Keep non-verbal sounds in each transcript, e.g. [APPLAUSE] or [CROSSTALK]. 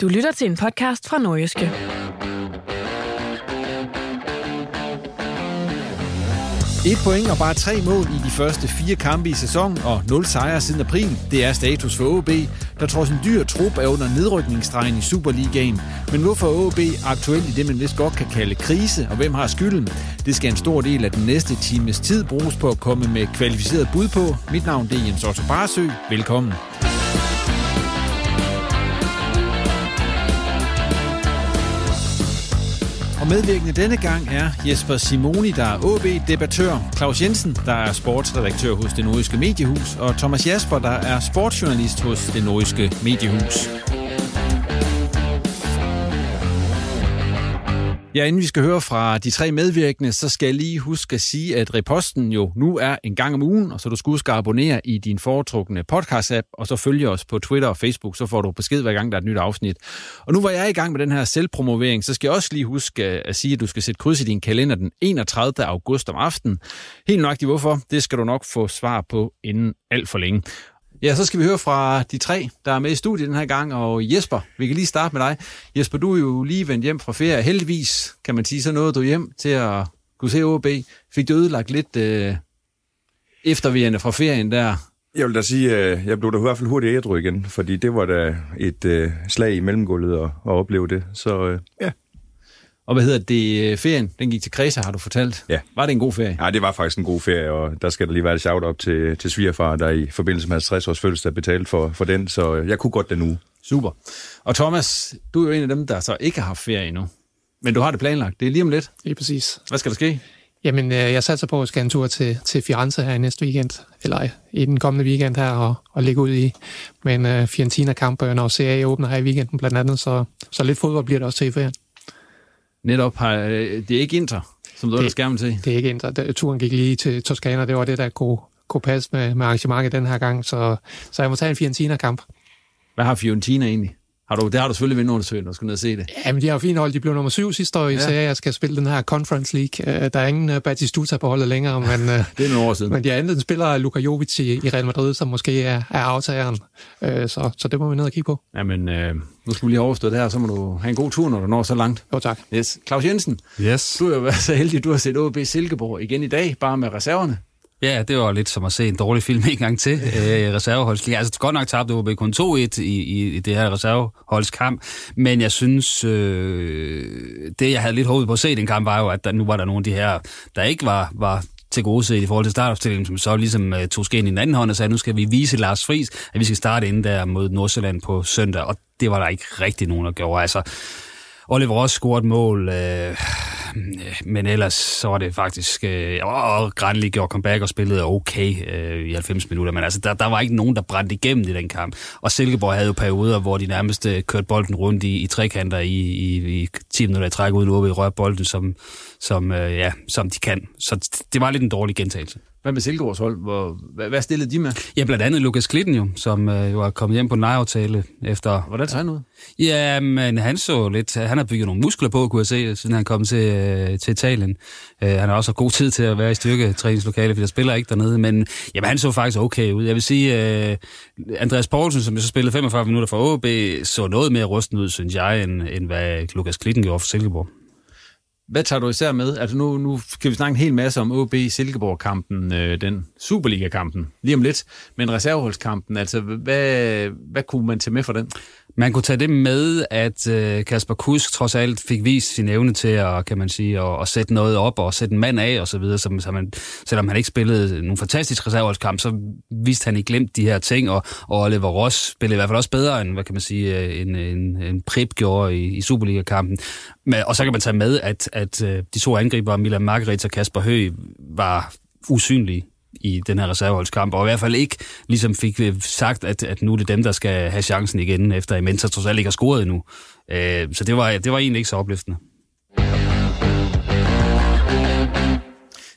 Du lytter til en podcast fra Nordjyske. Et point og bare tre mål i de første fire kampe i sæsonen, og nul sejre siden april. Det er status for OB, der trods en dyr trup er under nedrykningsstregen i Superligaen. Men hvorfor OB aktuelt i det, man vist godt kan kalde krise, og hvem har skylden? Det skal en stor del af den næste times tid bruges på at komme med kvalificeret bud på. Mit navn det er Jens Otto Barsø. Velkommen. Og medvirkende denne gang er Jesper Simoni, der er OB-debattør, Claus Jensen, der er sportsredaktør hos det nordiske mediehus, og Thomas Jasper, der er sportsjournalist hos det nordiske mediehus. Ja, inden vi skal høre fra de tre medvirkende, så skal jeg lige huske at sige, at reposten jo nu er en gang om ugen, og så du skal huske at abonnere i din foretrukne podcast-app, og så følge os på Twitter og Facebook, så får du besked hver gang, der er et nyt afsnit. Og nu hvor jeg er i gang med den her selvpromovering, så skal jeg også lige huske at sige, at du skal sætte kryds i din kalender den 31. august om aftenen. Helt nøjagtigt hvorfor, det skal du nok få svar på inden alt for længe. Ja, så skal vi høre fra de tre, der er med i studiet den her gang, og Jesper, vi kan lige starte med dig. Jesper, du er jo lige vendt hjem fra ferie. Heldigvis, kan man sige, så nåede du hjem til at kunne se OB. Fik du ødelagt lidt øh, efterværende fra ferien der? Jeg vil da sige, at jeg blev da i hvert fald hurtigt ædru igen, fordi det var da et øh, slag i mellemgulvet at, at opleve det. Så øh, ja, Og hvad hedder det? Ferien, den gik til Kreta, har du fortalt. Ja. Var det en god ferie? ja, det var faktisk en god ferie, og der skal der lige være et shout-out til, til svigerfar, der i forbindelse med 50 års fødselsdag betalte for, for den, så øh, jeg kunne godt den uge. Super. Og Thomas, du er jo en af dem, der så ikke har haft ferie endnu. Men du har det planlagt. Det er lige om lidt. Lige præcis. Hvad skal der ske? Jamen, øh, jeg satser på at skal en tur til, til Firenze her i næste weekend, eller i den kommende weekend her, og, og ligge ud i med en uh, Fiorentina-kamp, øh, når CA åbner her i weekenden blandt andet, så, så lidt fodbold bliver det også til i ferien. Netop har, øh, det er ikke Inter, som du ellers skærmen til. Det er ikke inter. Turen gik lige til Toskana, det var det, der kunne, kunne passe med, med arrangementet den her gang, så, så jeg må tage en Fiorentina-kamp. Hvad har Fiorentina egentlig? Har du, det har du selvfølgelig vindundersøgt, og skulle ned og se det. Jamen, de har jo fint hold. De blev nummer syv sidste år i Ja. ja. CA. Jeg skal spille den her Conference League. Uh, der er ingen uh, Batistuta på holdet længere, men... Uh, [LAUGHS] Det er nogle år siden. Men de har enten spiller Luka Jovic i, i Real Madrid, som måske er, er aftageren. Øh, så, så det må vi ned og kigge på. Jamen, øh, nu skal vi lige overstå det her, så må du have en god tur, når du når så langt. Jo, tak. Yes. Claus Jensen, Yes. du har jo været så heldig, at du har set OB Silkeborg igen i dag, bare med reserverne. Ja, det var lidt som at se en dårlig film en gang til. Øh, reserveholdsliga. Altså, godt nok tabte OB kun 2-1 i, i, i det her reserveholdskamp, men jeg synes, øh, det jeg havde lidt håbet på at se i den kamp, var jo, at der, nu var der nogle af de her, der ikke var, var til gode set i forhold til startopstillingen, som så ligesom uh, tog skeen i den anden hånd og sagde, nu skal vi vise Lars Friis, at vi skal starte inden der mod Nordsjælland på søndag, og det var der ikke rigtig nogen, der gjorde. Altså, Oliver Ross scorede et mål, øh, men ellers så var det faktisk... Øh, og Granli gjorde comeback og spillede okay øh, i 90 minutter, men altså, der, der var ikke nogen, der brændte igennem i den kamp. Og Silkeborg havde jo perioder, hvor de nærmest øh, kørte bolden rundt i, i trekanter i, i, i 10 minutter i træk uden at røre bolden, som, som, øh, ja, som de kan. Så det var lidt en dårlig gentagelse. Hvad med Silkeborgs hold? Hvor, hvad, hvad stillede de med? Ja, blandt andet Lukas Klitten jo, som øh, jo er kommet hjem på en lejeaftale efter Hvordan tager han ud? Ja, men han så lidt... Han har bygget nogle muskler på, kunne jeg se, siden han kom til, øh, til Italien. Uh, han har også haft god tid til at være i styrketræningslokale, for der spiller ikke dernede. Men jamen, han så faktisk okay ud. Jeg vil sige, uh, Andreas Poulsen, som så spillede 45 minutter for OB, så noget mere rusten ud, synes jeg, end, end hvad Lukas Klitten gjorde for Silkeborg. Hvad tager du især med? Altså nu, nu kan vi snakke en hel masse om OB Silkeborg-kampen, øh, den Superliga-kampen, lige om lidt. Men reserveholdskampen, altså hvad, hvad kunne man tage med for den? Man kunne tage det med, at øh, Kasper Kusk trods alt fik vist sin evne til at, kan man sige, at, at sætte noget op og sætte en mand af og så videre. Så, så man, selvom han ikke spillede nogle fantastiske reserveholdskamp, så viste han ikke glemt de her ting, og, og Oliver Ross spillede i hvert fald også bedre end, hvad kan man sige, en, en, en Prip gjorde i, i Superliga-kampen. Men, og så kan man tage med, at, at øh, de to angriber, Milan Margaret og Kasper Høgh, var usynlige i den her reserveholdskamp, og i hvert fald ikke ligesom fik øh, sagt, at, at nu er det dem, der skal have chancen igen, efter Mensa trods alt ikke har scoret endnu. Øh, så det var, det var egentlig ikke så opløftende.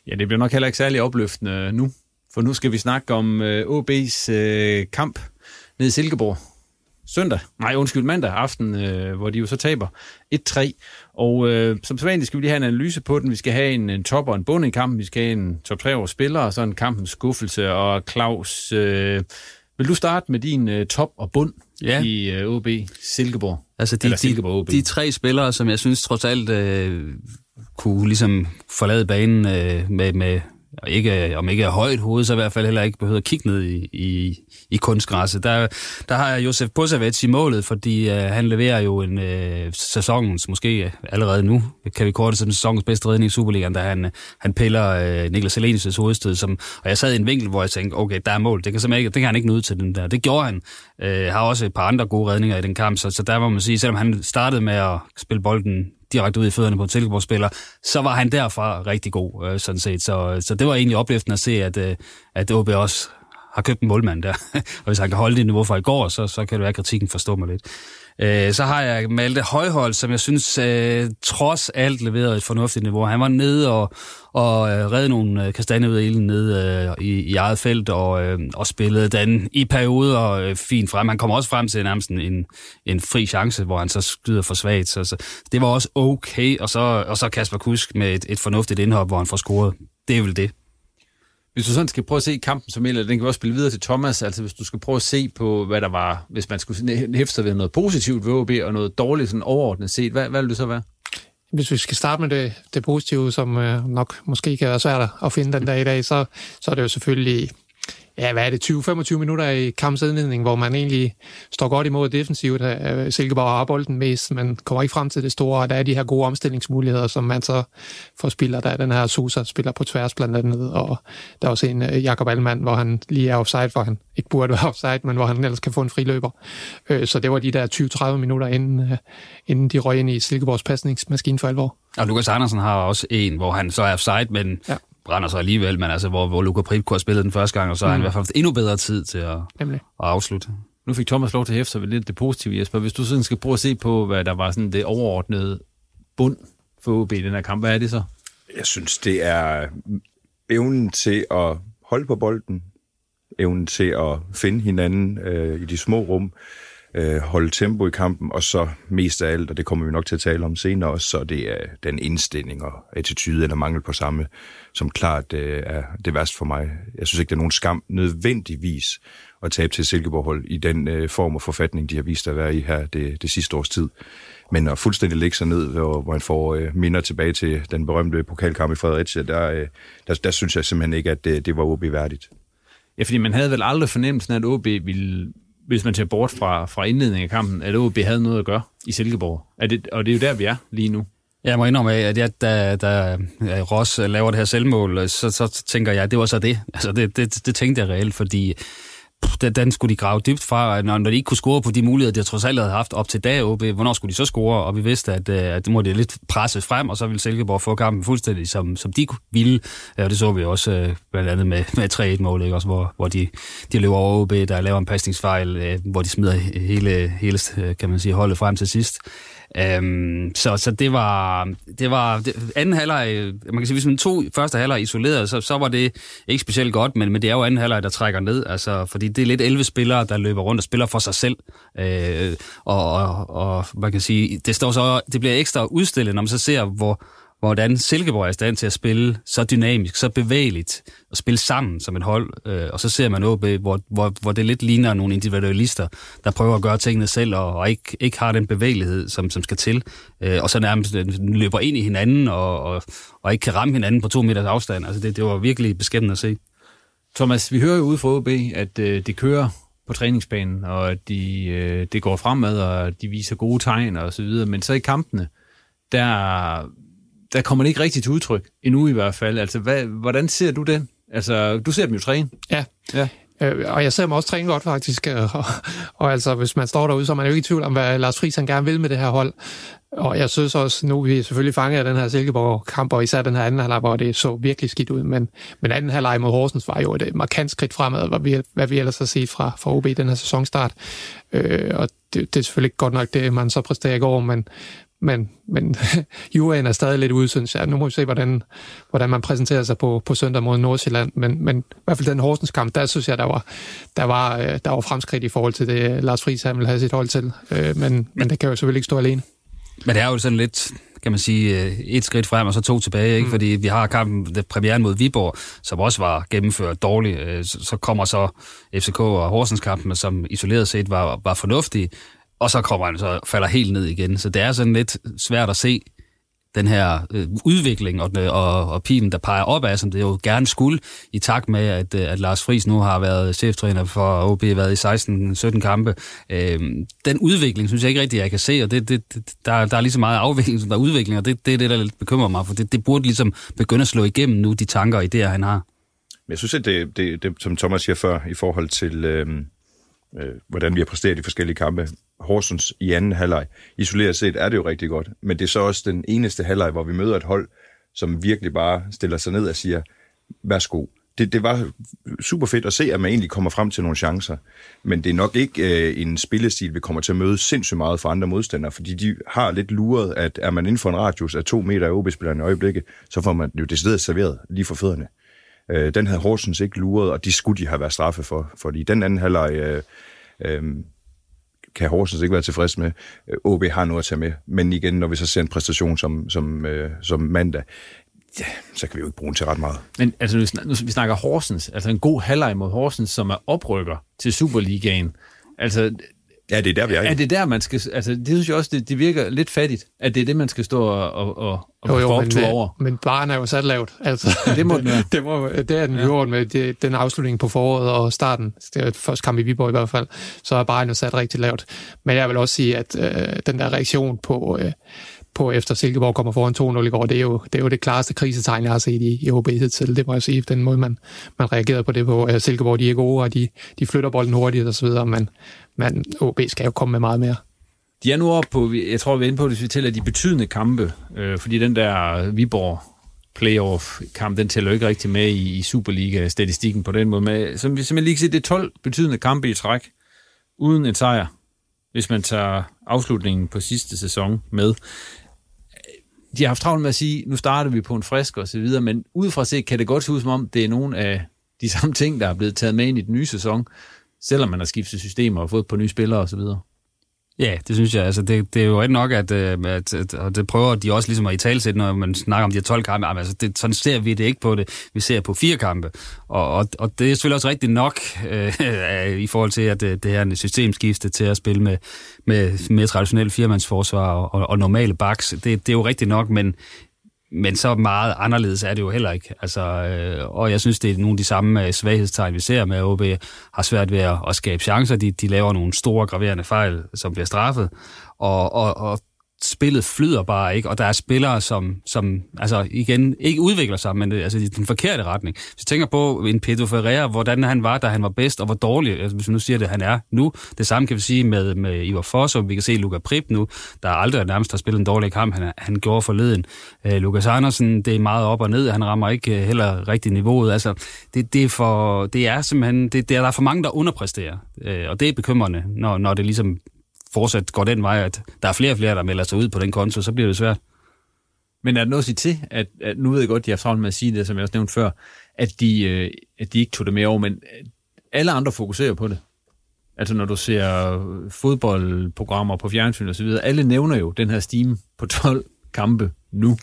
Ja, det bliver nok heller ikke særlig opløftende nu, for nu skal vi snakke om øh, OB's øh, kamp ned i Silkeborg. Søndag, nej undskyld, mandag aften, øh, hvor de jo så taber 1-3. Og øh, som sædvanligt skal vi lige have en analyse på den. Vi skal have en, en top og en bund i kampen. Vi skal have en top 3 over spillere, og så en kampens skuffelse. Og Claus, øh, Vil du starte med din uh, top og bund Ja. i uh, OB Silkeborg? Altså de, Eller Silkeborg de, OB. de tre spillere, som jeg synes trods alt øh, kunne ligesom forlade banen øh, med, med og ikke, om ikke er højt hoved, så i hvert fald heller ikke behøver at kigge ned i, i, i kunstgræsset. Der, der har jeg Josef Busavets i målet, fordi øh, han leverer jo en øh, sæsonens, måske allerede nu, kan vi korte som sæsonens bedste redning i Superligaen, da han, han piller øh, Niklas Helenius' hovedstød. Som, og jeg sad i en vinkel, hvor jeg tænkte, okay, der er mål, det kan, simpelthen ikke, det kan han ikke nå ud til den der. Det gjorde han. Øh, har også et par andre gode redninger i den kamp, så, så der må man sige, selvom han startede med at spille bolden direkte ud i fødderne på en Silkeborg-spiller, så var han derfra rigtig god, øh, sådan set. Så, så det var egentlig opløftende at se, at, øh, at OB også har købt en målmand der. [LAUGHS] og hvis han kan holde det niveau fra i går, så, så kan det være, at kritikken forstår mig lidt. Øh, så har jeg Malte Højhold, som jeg synes øh, trods alt leverede et fornuftigt niveau. Han var nede og, og øh, redde nogle øh, ud af ilden nede øh, i, i eget felt og, øh, og spillede den i perioder øh, fint frem. Han kom også frem til nærmest en, en fri chance, hvor han så skyder for svagt. Så, så det var også okay. Og så, og så Kasper Kusk med et, et fornuftigt indhop, hvor han får scoret. Det er vel det. Hvis du sådan skal prøve at se kampen som eller den kan vi også spille videre til Thomas, altså hvis du skal prøve at se på, hvad der var, hvis man skulle hæfte sig ved noget positivt ved OB og noget dårligt sådan overordnet set, hvad, hvad vil det så være? Hvis vi skal starte med det, det positive, som øh, nok måske kan være svært at finde den dag i dag, så, så er det jo selvfølgelig ja, hvad er det, 20-25 minutter i kampens indledning, hvor man egentlig står godt imod defensivt. Silkeborg har bolden mest, men kommer ikke frem til det store, og der er de her gode omstillingsmuligheder, som man så får spiller. Der er den her Sosa spiller på tværs blandt andet, og der er også en øh, Jakob Allmann, hvor han lige er offside, hvor han ikke burde være [LAUGHS] offside, men hvor han ellers kan få en friløber. Øh, så det var de der 20-30 minutter, inden, øh, inden de røg ind i Silkeborgs pasningsmaskine for alvor. Og Lukas Andersen har også en, hvor han så er offside, men ja brænder sig alligevel, men altså, hvor, hvor Luka Pripko har spillet den første gang, og så har mm. han i hvert fald haft endnu bedre tid til at, at afslutte. Nu fik Thomas lov til at hæfte sig ved lidt det positive, Jesper. Hvis du sådan skal prøve at se på, hvad der var sådan det overordnede bund for OB i den her kamp, hvad er det så? Jeg synes, det er evnen til at holde på bolden, evnen til at finde hinanden øh, i de små rum, øh, øh, holde tempo i kampen, og så mest af alt, og det kommer vi nok til at tale om senere også, så det er den indstilling og attitude eller mangel på samme, som klart øh, er det værste for mig. Jeg synes ikke, det er nogen skam nødvendigvis at tabe til Silkeborg-hold i den øh, form og forfatning, de har vist at være i her det, det sidste års tid. Men at fuldstændig lægge sig ned, hvor, hvor får øh, minder tilbage til den berømte pokalkamp i Fredericia, der, øh, der, der synes jeg simpelthen ikke, at det, det var OB værdigt. Ja, fordi man havde vel aldrig fornemmelsen, at OB ville hvis man tager bort fra, fra indledningen af kampen, at OB havde noget at gøre i Silkeborg. Er det, og det er jo der, vi er lige nu. Jeg må indrømme, at jeg, da, da Ross laver det her selvmål, så, så tænker jeg, at det var så det. Altså, det, det, det tænkte jeg reelt, fordi den skulle de grave dybt fra, når, når de ikke kunne score på de muligheder, de trods alt havde haft op til dag, OB, hvornår skulle de så score? Og vi vidste, at, øh, at det må lidt presse frem, og så ville Silkeborg få kampen fuldstændig, som, som de ville. Øh, og det så vi også øh, blandt andet med, med 3-1-mål, ikke? Også, hvor, hvor de, de løber over OB, der laver en pasningsfejl, hvor de smider hele, hele kan man sige, holdet frem til sidst. Øhm, så, så det var, det var det, anden halvleg, man kan sige, hvis man tog første halvleg isoleret, så, så var det ikke specielt godt, men, men det er jo anden halvleg, der trækker ned, altså, fordi det er lidt 11 spillere, der løber rundt og spiller for sig selv, øh, og, og, og man kan sige, det, står så, det bliver ekstra udstillet, når man så ser, hvor, hvordan Silkeborg er i stand til at spille så dynamisk, så bevægeligt, og spille sammen som et hold. Øh, og så ser man OB, hvor, hvor, hvor det lidt ligner nogle individualister, der prøver at gøre tingene selv, og, og ikke, ikke har den bevægelighed, som, som skal til. Øh, og så nærmest øh, løber ind i hinanden, og, og, og ikke kan ramme hinanden på to meters afstand. Altså det, det var virkelig beskæmmende at se. Thomas, vi hører jo ude fra OB, at øh, det kører på træningsbanen, og at de, øh, det går fremad, og de viser gode tegn og så videre. Men så i kampene, der der kommer det ikke rigtigt til udtryk, endnu i hvert fald. Altså, hvad, hvordan ser du det? Altså, du ser dem jo træne. Ja. ja. Øh, og jeg ser dem også træne godt, faktisk. Og, og altså, hvis man står derude, så er man jo ikke i tvivl om, hvad Lars Friis han gerne vil med det her hold. Og jeg synes også, nu er vi selvfølgelig fanget af den her Silkeborg-kamp, og især den her anden halvleg, hvor det så virkelig skidt ud. Men, men anden halvleg mod Horsens var jo et markant skridt fremad, hvad vi, hvad vi ellers har set fra, fra OB den her sæsonstart. Øh, og det, det er selvfølgelig ikke godt nok det, man så præsterer i går, men, men, men [LAUGHS] juraen er stadig lidt ude, synes jeg. Nu må vi se, hvordan, hvordan man præsenterer sig på, på søndag mod Nordsjælland. Men, men i hvert fald den Horsens kamp, der synes jeg, der var, der var, øh, der var fremskridt i forhold til det, Lars Friis han ville have sit hold til. Øh, men, men det kan jo selvfølgelig ikke stå alene. Men det er jo sådan lidt, kan man sige, øh, et skridt frem og så to tilbage, ikke? Mm. fordi vi har kampen, premieren mod Viborg, som også var gennemført dårligt. Så kommer så FCK og Horsens kampen, som isoleret set var, var fornuftige, og så kommer han så falder helt ned igen. Så det er sådan lidt svært at se den her øh, udvikling og, øh, og, og pilen, der peger opad, som det jo gerne skulle, i takt med, at, øh, at Lars Friis nu har været cheftræner for OB, været i 16-17 kampe. Øh, den udvikling, synes jeg ikke rigtig, jeg kan se, og det, det, der, der er lige så meget afvikling, som der er udvikling, og det, det er det, der lidt bekymrer mig, for det, det burde ligesom begynde at slå igennem nu, de tanker og idéer, han har. Jeg synes, at det, det, det som Thomas siger før, i forhold til... Øh øh, hvordan vi har præsteret i forskellige kampe. Horsens i anden halvleg. Isoleret set er det jo rigtig godt, men det er så også den eneste halvleg, hvor vi møder et hold, som virkelig bare stiller sig ned og siger, værsgo. Det, det var super fedt at se, at man egentlig kommer frem til nogle chancer, men det er nok ikke øh, en spillestil, vi kommer til at møde sindssygt meget for andre modstandere, fordi de har lidt luret, at er man inden for en radius af to meter af OB-spillerne i øjeblikket, så får man jo decideret serveret lige for fødderne. Øh, den havde Horsens ikke luret, og de skulle de have været straffe for, fordi den anden halvleg øh, øh, kan Horsens ikke være tilfreds med. Øh, OB har noget at tage med, men igen, når vi så ser en præstation som, som, øh, som mandag, ja, så kan vi jo ikke bruge den til ret meget. Men altså, nu, vi snakker Horsens, altså en god halvleg mod Horsens, som er oprykker til Superligaen. Altså, Ja, det er der, vi er. Er det der, man skal... Altså, det synes jeg også, det, det virker lidt fattigt, at det er det, man skal stå og, og, og, jo, jo, men, over. Men barn er jo sat lavt. Altså, det må den [LAUGHS] det, må, det er den ja. gjort med det, den afslutning på foråret og starten. Det er første kamp i Viborg i hvert fald. Så er barn jo sat rigtig lavt. Men jeg vil også sige, at øh, den der reaktion på... Øh, på efter Silkeborg kommer foran 2-0 i går, det er, jo, det er jo det klareste krisetegn, jeg har set i, i OB til. Det må jeg sige, den måde, man, man reagerede på det på. Øh, Silkeborg, de er gode, og de, de flytter bolden hurtigt og så videre, men, men OB skal jo komme med meget mere. De er nu oppe på, jeg tror, vi er inde på hvis vi tæller de betydende kampe, øh, fordi den der Viborg playoff-kamp, den tæller jo ikke rigtig med i, i Superliga-statistikken på den måde. Men som vi simpelthen lige kan se, det er 12 betydende kampe i træk, uden en sejr, hvis man tager afslutningen på sidste sæson med de har haft travlt med at sige, nu starter vi på en frisk og så videre, men udefra set kan det godt se ud som om, det er nogle af de samme ting, der er blevet taget med ind i den nye sæson, selvom man har skiftet systemer og fået på nye spillere og så videre. Ja, det synes jeg. Altså, det, det er jo rigtig nok, at, øh, at, at, og det prøver de også ligesom at i talsætte, når man snakker om de her 12 kampe. Altså, det, sådan ser vi det ikke på det. Vi ser på fire kampe. Og, og, og det er selvfølgelig også rigtigt nok øh, [LAUGHS] i forhold til, at det, det her er systemskifte til at spille med, med mere traditionelle firmandsforsvar og, og normale backs. Det, det er jo rigtigt nok, men men så meget anderledes er det jo heller ikke. Altså, øh, og jeg synes, det er nogle af de samme øh, svaghedstegn, vi ser med, at OB har svært ved at, at skabe chancer. De, de laver nogle store, graverende fejl, som bliver straffet. Og, og, og spillet flyder bare ikke, og der er spillere, som, som altså igen, ikke udvikler sig, men øh, altså, i den forkerte retning. Hvis jeg tænker på en Pedro Ferreira, hvordan han var, da han var bedst, og hvor dårlig, altså, hvis vi nu siger det, han er nu. Det samme kan vi sige med, med Ivar Foss, og vi kan se Luca Prip nu, der aldrig nærmest har spillet en dårlig kamp, han, han gjorde forleden. Øh, uh, Lukas Andersen, det er meget op og ned, han rammer ikke øh, heller rigtig niveauet. Altså, det, det, er for, det er simpelthen, det, det er, der er for mange, der underpræsterer, uh, og det er bekymrende, når, når det ligesom fortsat går den vej, at der er flere og flere, der melder sig ud på den konto, så bliver det svært. Men er der noget at sige til, at, at nu ved jeg godt, at de har travlt med at sige det, som jeg også nævnte før, at de, øh, at de ikke tog det med over, men alle andre fokuserer på det. Altså når du ser fodboldprogrammer på fjernsyn og så videre, alle nævner jo den her stime på 12 kampe nu.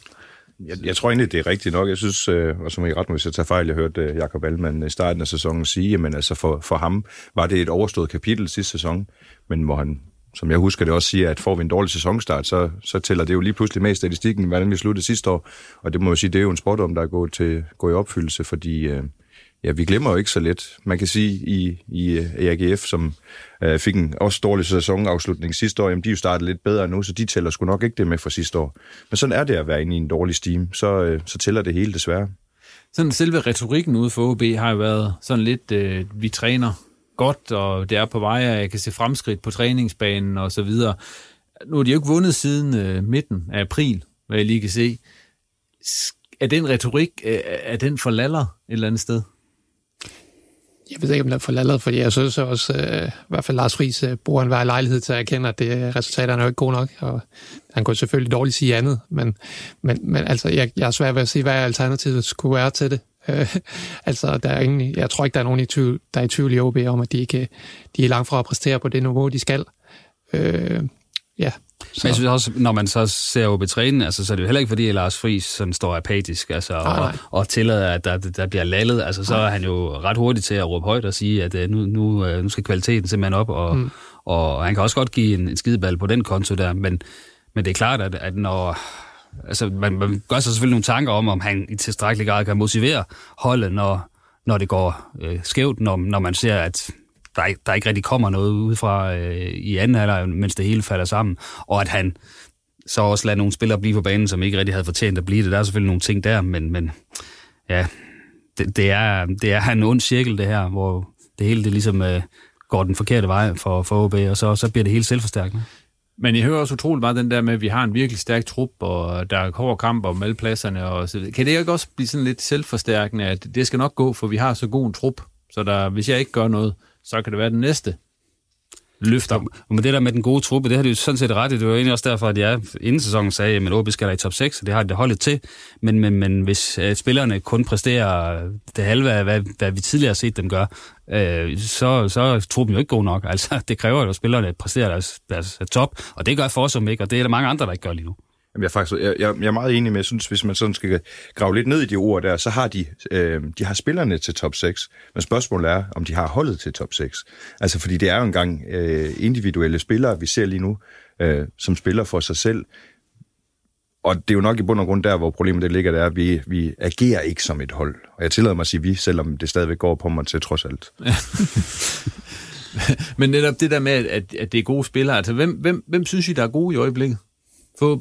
Jeg, jeg tror egentlig, det er rigtigt nok. Jeg synes, øh, og som I ret nu, hvis jeg tager fejl, jeg hørte øh, Jakob Allmann i starten af sæsonen sige, men altså for, for ham var det et overstået kapitel sidste sæson, men hvor han som jeg husker det også siger, at får vi en dårlig sæsonstart, så, så tæller det jo lige pludselig med i statistikken, hvordan vi sluttede sidste år. Og det må jeg sige, det er jo en om, der er gået, til, gået i opfyldelse, fordi øh, ja, vi glemmer jo ikke så let. Man kan sige, i, i øh, AGF, som øh, fik en også dårlig sæsonafslutning sidste år, jamen de er jo startet lidt bedre nu, så de tæller sgu nok ikke det med fra sidste år. Men sådan er det at være inde i en dårlig steam, så, øh, så tæller det hele desværre. Sådan selve retorikken ude for OB har jo været sådan lidt, øh, vi træner godt, og det er på vej, og jeg kan se fremskridt på træningsbanen og så videre. Nu har de jo ikke vundet siden øh, midten af april, hvad jeg lige kan se. Er den retorik, øh, er den for laller et eller andet sted? Jeg ved ikke, om den er for laller, fordi jeg synes også, øh, i hvert fald Lars Friis øh, bruger en hver lejlighed til at erkende, at det, øh, resultaterne er jo ikke gode nok, og han kunne selvfølgelig dårligt sige andet, men, men, men altså, jeg, jeg er svær ved at sige, hvad alternativet skulle være til det. Øh, [LAUGHS] altså, der er ingen, jeg tror ikke, der er nogen, i tvivl, der er i tvivl i OB om, at de, ikke, de er langt fra at præstere på det niveau, de skal. Øh, ja, Så. Men jeg synes også, når man så ser OB træne, altså, så er det jo heller ikke fordi, Lars Friis sådan står apatisk altså, og, nej. og tillader, at der, der bliver lallet. Altså, så er han jo ret hurtig til at råbe højt og sige, at øh, nu, nu, øh, nu skal kvaliteten simpelthen op, og, mm. og han kan også godt give en, en skideball på den konto der, men, men det er klart, at, at når... Altså, man, man gør sig selvfølgelig nogle tanker om, om han i tilstrækkelig grad kan motivere holdet, når, når det går øh, skævt, når, når man ser, at der, der ikke rigtig kommer noget udefra øh, i anden halvleg, mens det hele falder sammen, og at han så også lader nogle spillere blive på banen, som ikke rigtig havde fortjent at blive det. Der er selvfølgelig nogle ting der, men, men ja, det, det, er, det er en ond cirkel, det her, hvor det hele det ligesom øh, går den forkerte vej for, for OB, og så, så bliver det helt selvforstærkende. Men jeg hører også utroligt meget den der med, at vi har en virkelig stærk trup, og der er hård kamp om alle pladserne. Og så kan det ikke også blive sådan lidt selvforstærkende, at det skal nok gå, for vi har så god en trup, så der, hvis jeg ikke gør noget, så kan det være den næste løfter. Og med det der med den gode truppe, det har de jo sådan set ret i. Det var egentlig også derfor, at jeg inden sæsonen sagde, at OB skal der i top 6, og det har det holdet til. Men, men, men hvis øh, spillerne kun præsterer det halve af, hvad, hvad vi tidligere har set dem gøre, øh, så, så er truppen jo ikke god nok. Altså, [LAUGHS] det kræver jo, at spillerne præsterer deres, deres top, og det gør Forsum ikke, og det er der mange andre, der ikke gør lige nu. Jamen, jeg, er faktisk, jeg, jeg, jeg er meget enig med, jeg synes, hvis man sådan skal grave lidt ned i de ord der, så har de, øh, de har spillerne til top 6, men spørgsmålet er, om de har holdet til top 6. Altså, fordi det er jo engang øh, individuelle spillere, vi ser lige nu, øh, som spiller for sig selv, og det er jo nok i bund og grund der, hvor problemet det ligger, det er, at vi, vi agerer ikke som et hold. Og jeg tillader mig at sige vi, selvom det stadigvæk går på mig til trods alt. [LAUGHS] Men netop det der med, at, at det er gode spillere, altså hvem, hvem, hvem synes I, der er gode i øjeblikket? For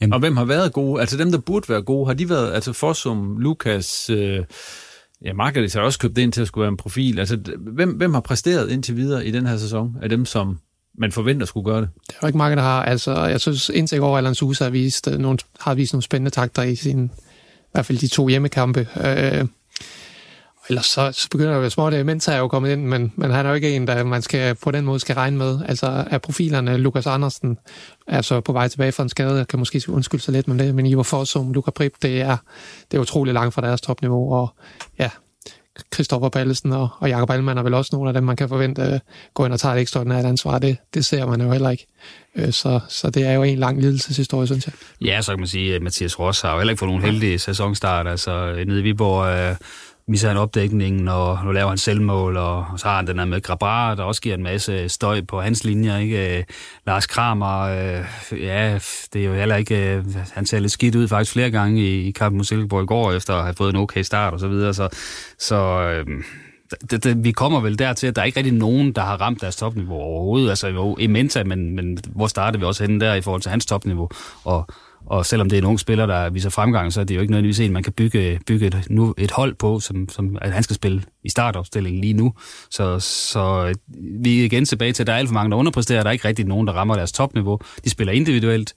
Jamen. Og hvem har været gode? Altså dem, der burde være gode, har de været, altså Fossum, Lukas, øh, ja, Markedet har også købt ind til at skulle være en profil. Altså hvem, hvem har præsteret indtil videre i den her sæson af dem, som man forventer skulle gøre det? Det er jo ikke mange, der har. Altså, jeg synes indtil går, Allan Sousa har vist, øh, nogle, har vist nogle spændende takter i sin, i hvert fald de to hjemmekampe. Øh, Ellers så, så begynder det at være småt. Mens er jo kommet ind, men, men han er jo ikke en, der man skal på den måde skal regne med. Altså er profilerne, Lukas Andersen er så på vej tilbage fra en skade, kan måske undskylde sig lidt med det, men Ivar Fossum, Lukas Prip, det er, det er utrolig langt fra deres topniveau, og ja, Christoffer Pallesen og, og Jakob Allemann er vel også nogle af dem, man kan forvente øh, uh, gå ind og tage et ekstraordinært ansvar. Det, det ser man jo heller ikke. Uh, så, så det er jo en lang lidelseshistorie, synes jeg. Ja, så kan man sige, at Mathias Ross har jo heller ikke fået nogen heldige sæsonstart. Altså nede i Viborg... Uh misser han opdækningen, og nu laver han selvmål, og så har han den her med Grabar, der også giver en masse støj på hans linjer, ikke? Øh, Lars Kramer, øh, ja, det er jo heller ikke, øh, han ser lidt skidt ud faktisk flere gange i, i kampen mod Silkeborg i går, efter at have fået en okay start og så videre, så, så øh, det, det, vi kommer vel dertil, at der er ikke rigtig nogen, der har ramt deres topniveau overhovedet. Altså jo, Ementa, men, men hvor startede vi også henne der i forhold til hans topniveau? Og og selvom det er en ung spiller, der viser fremgang, så er det jo ikke nødvendigvis en, man kan bygge, bygge et, nu, et hold på, som, som at han skal spille i startopstillingen lige nu. Så, så vi er igen tilbage til, at der er alt for mange, der underpresterer. Der er ikke rigtig nogen, der rammer deres topniveau. De spiller individuelt,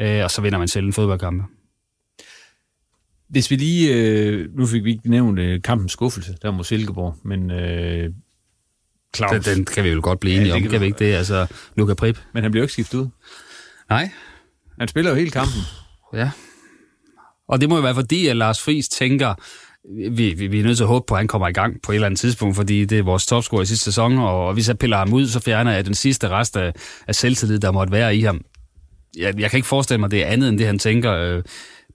øh, og så vinder man selv en fodboldkamp. Hvis vi lige, øh, nu fik vi ikke nævnt øh, kampens skuffelse, der mod Silkeborg, men øh, Claus... Den, den kan vi jo godt blive enige ja, om, kan, vi ikke det? Altså, Luka Prip. Men han bliver jo ikke skiftet ud. Nej, han spiller jo hele kampen. Ja. Og det må jo være fordi, at Lars Friis tænker, vi, vi, vi er nødt til at håbe på, at han kommer i gang på et eller andet tidspunkt, fordi det er vores topscorer i sidste sæson, og, og hvis jeg piller ham ud, så fjerner jeg den sidste rest af, af selvtillid, der måtte være i ham. Jeg, jeg kan ikke forestille mig, det er andet end det, han tænker. Øh,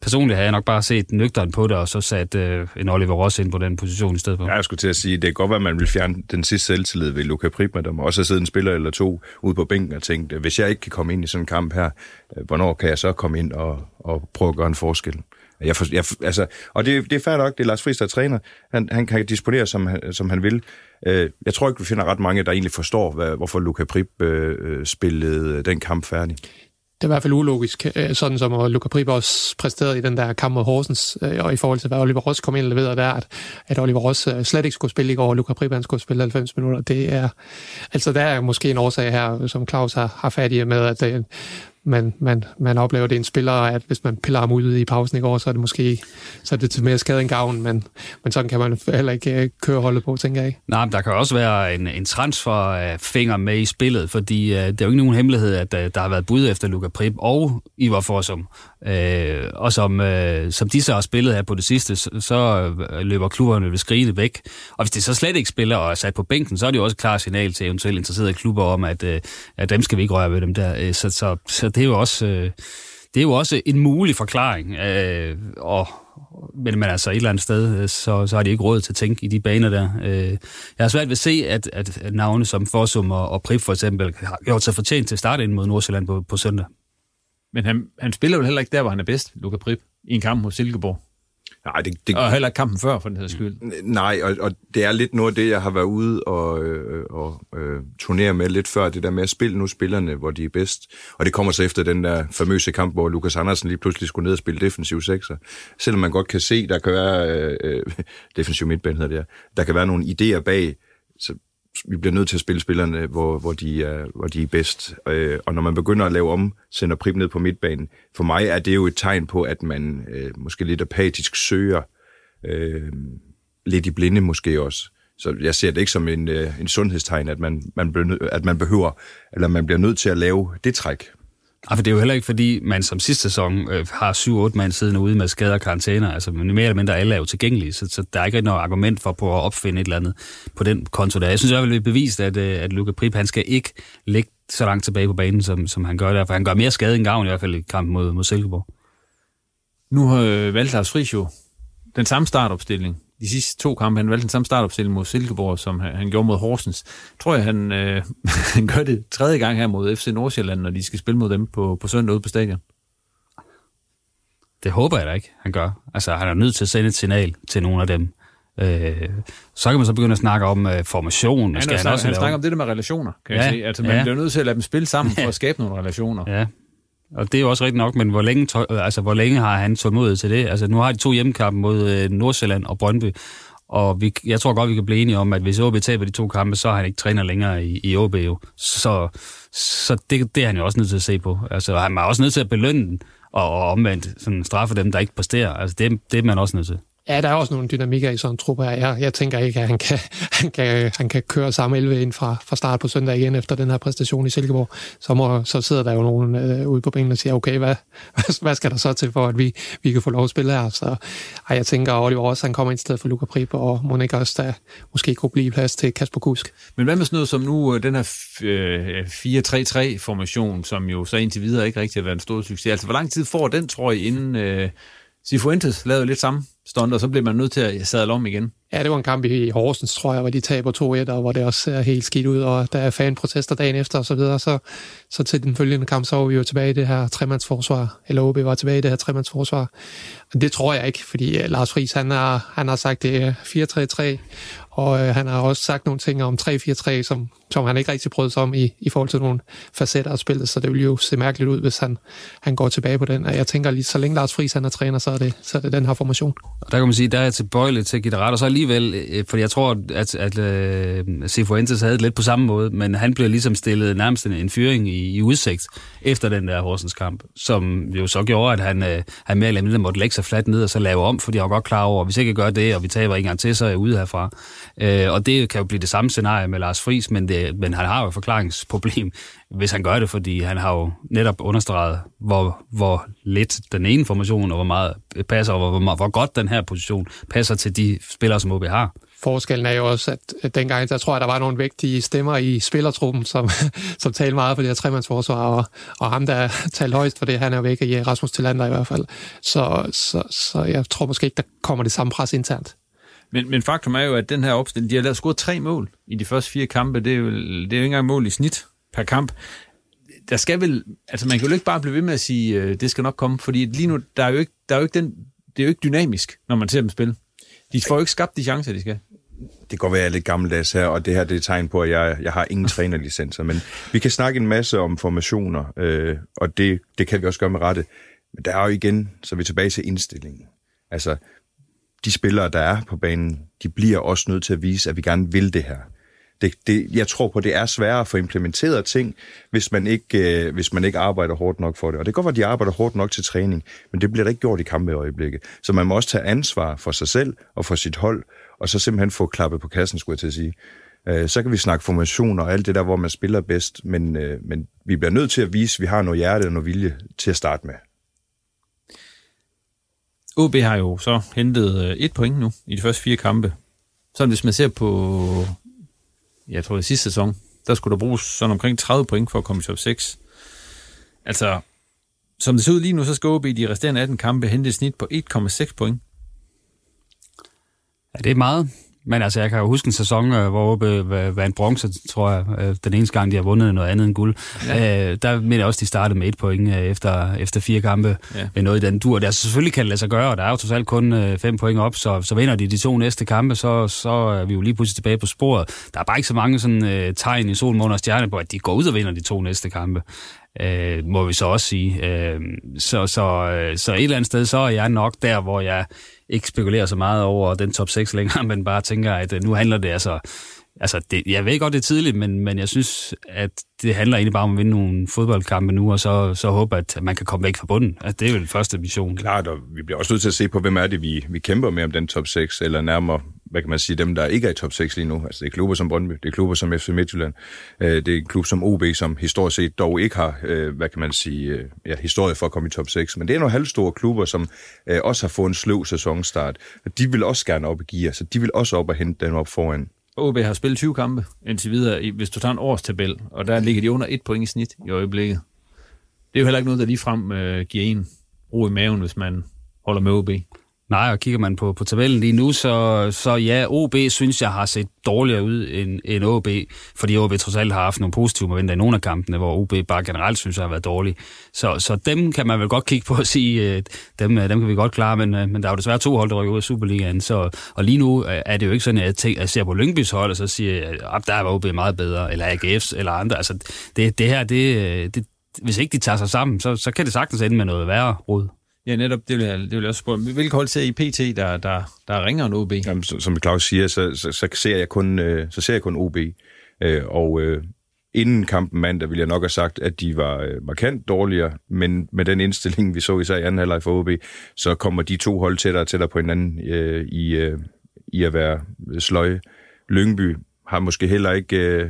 personligt havde jeg nok bare set nøgteren på det, og så sat øh, en Oliver Ross ind på den position i stedet for. Ja, jeg skulle til at sige, det kan godt være, at man vil fjerne den sidste selvtillid ved Luka Prip, men der må også have siddet en spiller eller to ude på bænken og tænkt, hvis jeg ikke kan komme ind i sådan en kamp her, øh, hvornår kan jeg så komme ind og, og prøve at gøre en forskel? Jeg, for, jeg, altså, og det, det er fair nok, det er Lars Friis, der træner. Han, han kan disponere, som han, som han vil. Øh, jeg tror ikke, vi finder ret mange, der egentlig forstår, hvad, hvorfor Luka Prip øh, øh, spillede den kamp færdig i hvert fald ulogisk, øh, sådan som Luca Prip også præsterede i den der kamp mod Horsens, øh, og i forhold til, hvad Oliver Ross kom ind og leverede der, at, at Oliver Ross øh, slet ikke skulle spille i går, og Luca Prip han skulle spille 90 minutter. Det er, altså der er måske en årsag her, som Claus har, har fat i med, at det, man, man, man oplever, det en spiller, at hvis man piller ham ud i pausen i går, så er det måske så er det til mere skade end gavn, men, men sådan kan man heller ikke øh, køre holdet på, tænker jeg. Nej, men der kan også være en, en transfer øh, finger med i spillet, fordi uh, det er jo ikke nogen hemmelighed, at uh, der har været bud efter Luka Prip og Ivar Forsum. Uh, og som, uh, som de så har spillet her på det sidste, så, så løber klubberne ved skride væk. Og hvis de så slet ikke spiller og er sat på bænken, så er det jo også et klart signal til eventuelt interesserede klubber om, at, uh, at dem skal vi ikke røre ved dem der. Så, så, så det er jo også, øh, det er jo også en mulig forklaring. Øh, og, men, men altså et eller andet sted, øh, så, så har de ikke råd til at tænke i de baner der. Øh, jeg har svært ved at se, at, at, navne som Forsum og, og Prip for eksempel har gjort sig fortjent til at starte ind mod Nordsjælland på, på søndag. Men han, han spiller jo heller ikke der, hvor han er bedst, Luka Prip, i en kamp mod Silkeborg. Nej, det, det, og heller ikke kampen før, for den her skyld. Nej, og, og det er lidt noget af det, jeg har været ude og, øh, og øh, turnere med lidt før, det der med at spille nu spillerne, hvor de er bedst. Og det kommer så efter den der famøse kamp, hvor Lukas Andersen lige pludselig skulle ned og spille defensiv sekser. Selvom man godt kan se, der kan være, øh, øh [LAUGHS] defensiv midtbane hedder det her, der kan være nogle idéer bag, så vi bliver nødt til at spille spillerne, hvor, hvor, de, er, hvor de er bedst. Øh, og når man begynder at lave om, sender Prip ned på midtbanen, for mig er det jo et tegn på, at man øh, måske lidt apatisk søger, øh, lidt i blinde måske også. Så jeg ser det ikke som en, øh, en sundhedstegn, at man, man, at man behøver, eller man bliver nødt til at lave det træk. Ja, for det er jo heller ikke, fordi man som sidste sæson øh, har 7-8 mand siddende ude med skader og karantæner. Altså, men mere eller mindre alle er jo tilgængelige, så, så der er ikke noget argument for på at opfinde et eller andet på den konto der. Jeg synes i hvert fald, bevist, at, øh, at Luka Prip, han skal ikke ligge så langt tilbage på banen, som, som han gør der, for han gør mere skade end gavn i hvert fald i kampen mod, mod Silkeborg. Nu har øh, valgt Friis jo den samme startopstilling de sidste to kampe, han valgte den samme startopstilling mod Silkeborg, som han, han gjorde mod Horsens. Tror jeg, han, øh, [LAUGHS] han gør det tredje gang her mod FC Nordsjælland, når de skal spille mod dem på, på søndag ude på stadion. Det håber jeg da ikke, han gør. Altså, han er nødt til at sende et signal til nogle af dem. Øh, så kan man så begynde at snakke om øh, formation. Han, skal han, også han snakker om det der med relationer, kan ja, jeg sige. Altså, man ja. bliver nødt til at lade dem spille sammen for at [LAUGHS] skabe nogle relationer. Ja, og det er jo også rigtigt nok, men hvor længe, øh, altså, hvor længe har han tålmodighed til det? Altså, nu har de to hjemmekampe mod øh, Nordsjælland og Brøndby, og vi, jeg tror godt, vi kan blive enige om, at hvis OB taber de to kampe, så er han ikke træner længere i, i OB jo. Så, så det, det er han jo også nødt til at se på. Altså, han er også nødt til at belønne den, og, og omvendt sådan, straffe dem, der ikke præsterer. Altså, det, det er man også nødt til. Ja, der er også nogle dynamikker i sådan en trup her. Jeg, jeg tænker ikke, at han kan, [LAUGHS] han kan, han kan køre samme 11 ind fra, fra start på søndag igen efter den her præstation i Silkeborg. Så, må, så sidder der jo nogen øh, ude på benene og siger, okay, hvad, [LAUGHS] hvad skal der så til for, at vi, vi kan få lov at spille her? Så ej, jeg tænker, at Oliver også han kommer ind sted for Luca Prip, og Monika også der måske kunne blive plads til Kasper Kusk. Men hvad med sådan noget som nu, øh, den her øh, 4-3-3-formation, som jo så indtil videre ikke rigtig har været en stor succes. Altså, hvor lang tid får den, tror I, inden øh, Sifuentes lavede lidt samme stunt, og så bliver man nødt til at sadle om igen. Ja, det var en kamp i Horsens, tror jeg, hvor de taber 2-1, og hvor det også ser helt skidt ud, og der er fanprotester dagen efter og så videre. Så, så til den følgende kamp, så var vi jo tilbage i det her tremandsforsvar, eller OB var tilbage i det her tremandsforsvar. Og det tror jeg ikke, fordi øh, Lars Friis, han har, han har sagt, det er 4-3-3, og øh, han har også sagt nogle ting om 3-4-3, som, som han ikke rigtig prøvede sig om i, i forhold til nogle facetter af spillet, så det vil jo se mærkeligt ud, hvis han, han går tilbage på den. Og jeg tænker lige, så længe Lars Friis han er træner, så er det, så er det den her formation. Og der kan man sige, der er tilbøjeligt til at give det ret, og så alligevel, øh, for jeg tror, at, at uh, Cifuentes havde det lidt på samme måde, men han blev ligesom stillet nærmest en, en fyring i, i udsigt efter den der Horsens kamp, som jo så gjorde, at han, uh, han mere eller mindre måtte lægge sig fladt ned og så lave om, fordi jeg var godt klar over, at hvis ikke gør det, og vi taber ikke engang til, så er jeg ude herfra. Uh, og det kan jo blive det samme scenarie med Lars Friis, men, det, men han har jo et forklaringsproblem, hvis han gør det, fordi han har jo netop understreget, hvor, hvor lidt den ene formation, og hvor meget passer, og hvor, hvor, hvor godt den her position passer til de spillere, som OB har. Forskellen er jo også, at, at dengang, der tror jeg, der var nogle vigtige stemmer i spillertruppen, som, [LAUGHS] som talte meget for det her tremandsforsvar, og, og ham, der talte højst for det, han er væk i Rasmus Tillander i hvert fald. Så, så, så jeg tror måske ikke, der kommer det samme pres internt. Men, men faktum er jo, at den her opstilling, de har lavet scoret tre mål i de første fire kampe. Det er jo, det er jo ikke engang mål i snit per kamp. Der skal vel, altså man kan jo ikke bare blive ved med at sige, øh, det skal nok komme, fordi lige nu, der er jo ikke, der er jo ikke den, det er jo ikke dynamisk, når man ser dem spille. De får jo ikke skabt de chancer, de skal. Det kan godt være, at jeg er lidt gammeldags her, og det her det er et tegn på, at jeg, jeg har ingen [LAUGHS] trænerlicenser, men vi kan snakke en masse om formationer, øh, og det, det kan vi også gøre med rette. Men der er jo igen, så er vi tilbage til indstillingen. Altså, de spillere, der er på banen, de bliver også nødt til at vise, at vi gerne vil det her det, det, jeg tror på, det er sværere at få implementeret ting, hvis man, ikke, øh, hvis man ikke arbejder hårdt nok for det. Og det kan godt være, at de arbejder hårdt nok til træning, men det bliver der ikke gjort i kampe i øjeblikket. Så man må også tage ansvar for sig selv og for sit hold, og så simpelthen få klappet på kassen, skulle jeg til at sige. Øh, så kan vi snakke formation og alt det der, hvor man spiller bedst, men, øh, men vi bliver nødt til at vise, at vi har noget hjerte og noget vilje til at starte med. OB har jo så hentet øh, et point nu i de første fire kampe. Så hvis man ser på, jeg tror i sidste sæson, der skulle der bruges sådan omkring 30 point for at komme i top 6. Altså, som det ser ud lige nu, så skal OB i de resterende 18 kampe hente et snit på 1,6 point. Ja, det er meget. Men altså, jeg kan jo huske en sæson, øh, hvor OB var en bronze, tror jeg, øh, den eneste gang, de har vundet noget andet end guld. Ja. Øh, der mener jeg også, de startede med et point efter, efter fire kampe ja. med noget i den dur. Det er altså, selvfølgelig kan det lade sig gøre, og der er jo totalt kun fem point op, så, så vinder de de to næste kampe, så, så er vi jo lige pludselig tilbage på sporet. Der er bare ikke så mange sådan, uh, tegn i sol, måned og stjerne på, at de går ud og vinder de to næste kampe. Uh, må vi så også sige. Uh, så, så, så et eller andet sted, så er jeg nok der, hvor jeg ikke spekulerer så meget over den top 6 længere, [LAUGHS] men bare tænker, at øh, nu handler det altså... Altså, det, jeg ved godt, det er tidligt, men, men jeg synes, at det handler egentlig bare om at vinde nogle fodboldkampe nu, og så, så håbe, at man kan komme væk fra bunden. Altså, det er jo den første mission. Klart, og vi bliver også nødt til at se på, hvem er det, vi, vi kæmper med om den top 6, eller nærmere, hvad kan man sige, dem, der ikke er i top 6 lige nu. Altså, det er klubber som Brøndby, det er klubber som FC Midtjylland, øh, det er en klub som OB, som historisk set dog ikke har, øh, hvad kan man sige, øh, ja, historie for at komme i top 6. Men det er nogle halvstore klubber, som øh, også har fået en sløv sæsonstart. Og de vil også gerne op i gear, så de vil også op og hente den op foran. OB har spillet 20 kampe indtil videre, hvis du tager en årstabel, og der ligger de under et point i snit i øjeblikket. Det er jo heller ikke noget, der ligefrem øh, giver en ro i maven, hvis man holder med OB. Nej, og kigger man på, på tabellen lige nu, så, så ja, OB synes jeg har set dårligere ud end, end OB, fordi OB trods alt har haft nogle positive momenter i nogle af kampene, hvor OB bare generelt synes jeg har været dårlig. Så, så dem kan man vel godt kigge på og sige, øh, dem, øh, dem kan vi godt klare, men, øh, men der er jo desværre to hold, der rykker ud af Superligaen, så, og lige nu er det jo ikke sådan, at jeg, tænker, at jeg ser på Lyngbys hold, og så siger jeg, at der var OB meget bedre, eller AGF's, eller andre. Altså, det, det her, det, det, hvis ikke de tager sig sammen, så, så kan det sagtens ende med noget værre råd. Ja, netop, det vil jeg, det vil jeg også spørge. Hvilke hold ser I PT, der, der, der ringer en OB? Jamen, som Claus siger, så, så, så, ser jeg kun, øh, så ser jeg kun OB. Øh, og øh, inden kampen mandag ville jeg nok have sagt, at de var øh, markant dårligere, men med den indstilling, vi så især i anden halvleg for OB, så kommer de to hold tættere og tættere på hinanden øh, i, øh, i at være sløje. Lyngby har måske heller ikke... Øh,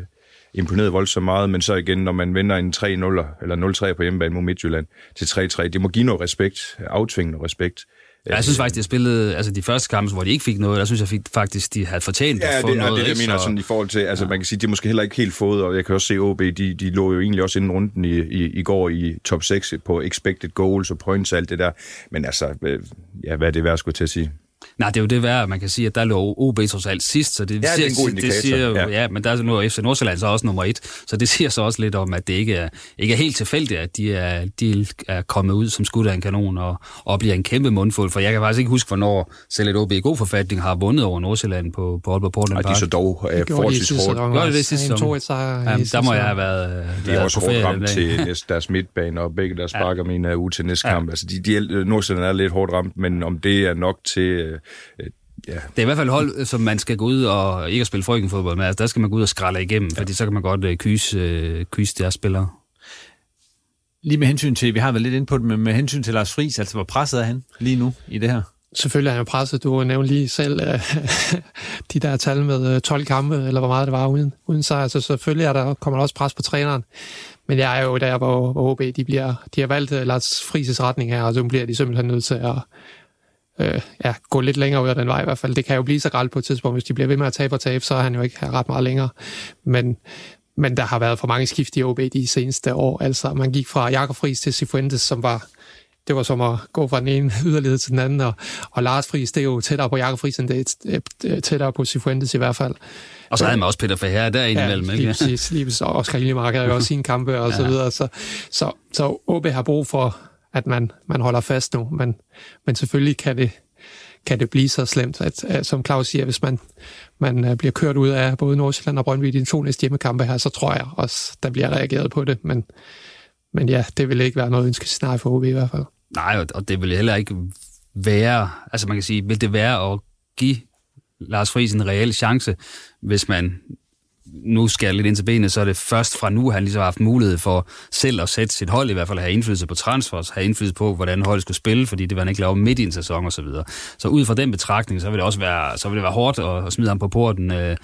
imponeret voldsomt meget, men så igen, når man vinder en 3-0 eller 0-3 på hjemmebane mod Midtjylland til 3-3, det må give noget respekt, aftvinge noget respekt. Ja, jeg synes faktisk, de har spillet, altså de første kampe, hvor de ikke fik noget, der synes jeg fik, faktisk, de havde fortjent ja, at få det, noget. Ja, det er det, jeg mener, sådan i forhold til, altså ja. man kan sige, de måske heller ikke helt fået, og jeg kan også se OB, de, de lå jo egentlig også inden runden i, i, i går i top 6 på expected goals og points og alt det der, men altså, øh, ja, hvad er det værd, skulle til at sige? Nej, det er jo det værd, man kan sige, at der lå OB trods alt sidst, så det, ja, siger, det er en god indikator. Det siger, ja. ja. men der er nu FC Nordsjælland så også nummer et, så det [LAUGHS] siger så også lidt om, at det ikke er, ikke er helt tilfældigt, at de er, de er kommet ud som skud af en kanon og, og bliver en kæmpe mundfuld, for jeg kan faktisk ikke huske, hvornår selv et OB i god forfatning har vundet over Nordsjælland på, på Aalborg Portland Park. Og de så dog uh, forholdsvis hårdt. Gør det det sidste sæson? Ja, der må jeg have været De er også hårdt ramt til deres midtbane, og begge deres sparker ja. mine er ude til næste kamp. Altså, de, de, Nordsjælland er lidt hårdt ramt, men om det er nok til uh, Ja. Det er i hvert fald hold, som man skal gå ud og ikke at spille frøkenfodbold med. Altså, der skal man gå ud og skralde igennem, ja. fordi så kan man godt uh, kyse, uh, kyse deres spillere. Lige med hensyn til, vi har været lidt inde på det, men med hensyn til Lars Friis, altså hvor presset er han lige nu i det her? Selvfølgelig er han jo presset. Du nævnte lige selv uh, [LAUGHS] de der tal med 12 kampe, eller hvor meget det var uden, uden sig. Altså selvfølgelig er der, kommer der også pres på træneren. Men jeg er jo der, hvor, hvor OB de, bliver, de har valgt Lars Friis' retning her, og så bliver de simpelthen nødt til at, øh, ja, gå lidt længere ud af den vej i hvert fald. Det kan jo blive så galt på et tidspunkt. Hvis de bliver ved med at tabe og tabe, så er han jo ikke ret meget længere. Men, men der har været for mange skift i OB de seneste år. Altså, man gik fra Jakob Friis til Sifuentes, som var det var som at gå fra den ene yderlighed til den anden, og, og Lars Friis, det er jo tættere på Jakob Friis, end det er tættere på Sifuentes i hvert fald. Og så havde man også Peter Faher der indimellem, ja, ikke? lige præcis. Lige præcis. Og Oscar Lillemark havde jo også sine kampe og ja. så videre. Så, så, så OB har brug for, at man, man holder fast nu, men, men selvfølgelig kan det, kan det blive så slemt, at, at som Claus siger, hvis man, man øh, bliver kørt ud af både Nordsjælland og Brøndby i de to næste hjemmekampe her, så tror jeg også, der bliver reageret på det. Men, men ja, det vil ikke være noget ønskescenarie for OB i hvert fald. Nej, og det vil heller ikke være, altså man kan sige, vil det være at give Lars Friis en reel chance, hvis man nu skal jeg lidt ind til benet, så er det først fra nu, han ligesom har haft mulighed for selv at sætte sit hold, i hvert fald at have indflydelse på transfers, have indflydelse på, hvordan holdet skulle spille, fordi det var han ikke lavet midt i en sæson og så videre. Så ud fra den betragtning, så vil det også være, så vil det være hårdt at, at smide ham på porten øh,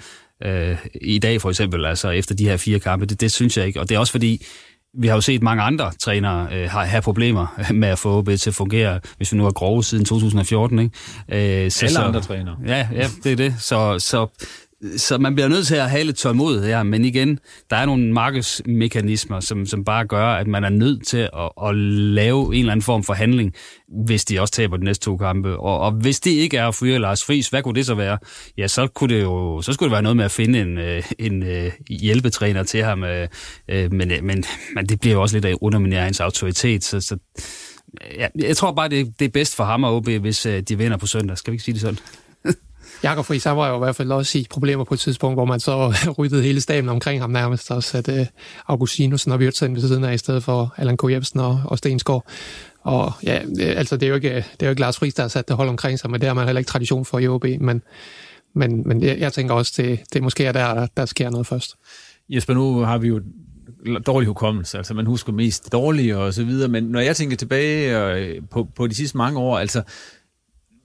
øh, i dag for eksempel, altså efter de her fire kampe. Det, det synes jeg ikke, og det er også fordi, vi har jo set mange andre trænere øh, have problemer [LAUGHS] med at få OB til at fungere, hvis vi nu har grove siden 2014. Ikke? Øh, så, Alle andre trænere. Ja, ja, det er det. Så, så så man bliver nødt til at have lidt tålmodighed her, men igen, der er nogle markedsmekanismer, som, som bare gør, at man er nødt til at, at lave en eller anden form for handling, hvis de også taber de næste to kampe. Og, og hvis det ikke er at fyre Lars Friis, hvad kunne det så være? Ja, så, kunne det jo, så skulle det være noget med at finde en, øh, en, en hjælpetræner til ham, øh, men, men, men det bliver jo også lidt at underminere hans autoritet, så, så ja, jeg tror bare, det, det er bedst for ham og OB, hvis de vinder på søndag. Skal vi ikke sige det sådan? Jakob Friis, han var jo i hvert fald også i problemer på et tidspunkt, hvor man så [LAUGHS] ryddede hele staben omkring ham nærmest, og satte øh, uh, Augustinusen og Wirtzen ved siden af, i stedet for Allan K. Jebsen og, og Stensgaard. Og ja, øh, altså det er jo ikke, øh, det er jo ikke Lars Friis, der har sat det hold omkring sig, men det har man heller ikke tradition for i OB, men, men, men jeg, jeg tænker også, det, det måske er der, der sker noget først. Jesper, nu har vi jo dårlig hukommelse, altså man husker mest dårlige og så videre, men når jeg tænker tilbage på, på de sidste mange år, altså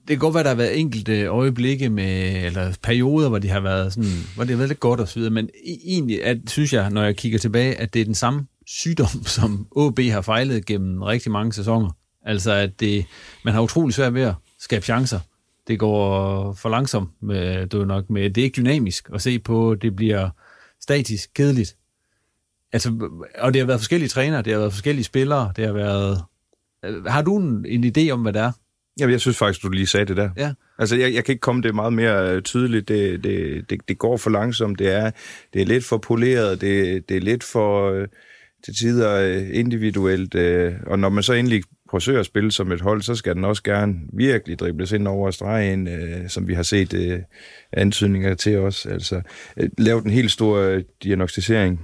det kan godt være, der har været enkelte øjeblikke med, eller perioder, hvor de har været sådan, hvor det har været lidt godt og så videre, men egentlig at, synes jeg, når jeg kigger tilbage, at det er den samme sygdom, [LAUGHS] som OB har fejlet gennem rigtig mange sæsoner. Altså, at det, man har utrolig svært ved at skabe chancer. Det går for langsomt, med, det er nok med, det er ikke dynamisk at se på, det bliver statisk, kedeligt. Altså, og det har været forskellige trænere, det har været forskellige spillere, det har været... Øh, har du en, en idé om, hvad det er? Ja, jeg synes faktisk, du lige sagde det der. Ja. Altså, jeg, jeg kan ikke komme det meget mere øh, tydeligt. Det, det, det, det går for langsomt. Det er, det er lidt for poleret. Det, det er lidt for øh, til tider øh, individuelt. Og når man så endelig forsøger at spille som et hold, så skal den også gerne virkelig dribles ind over stregen, som vi har set antydninger til os. Altså, lave den helt store diagnostisering.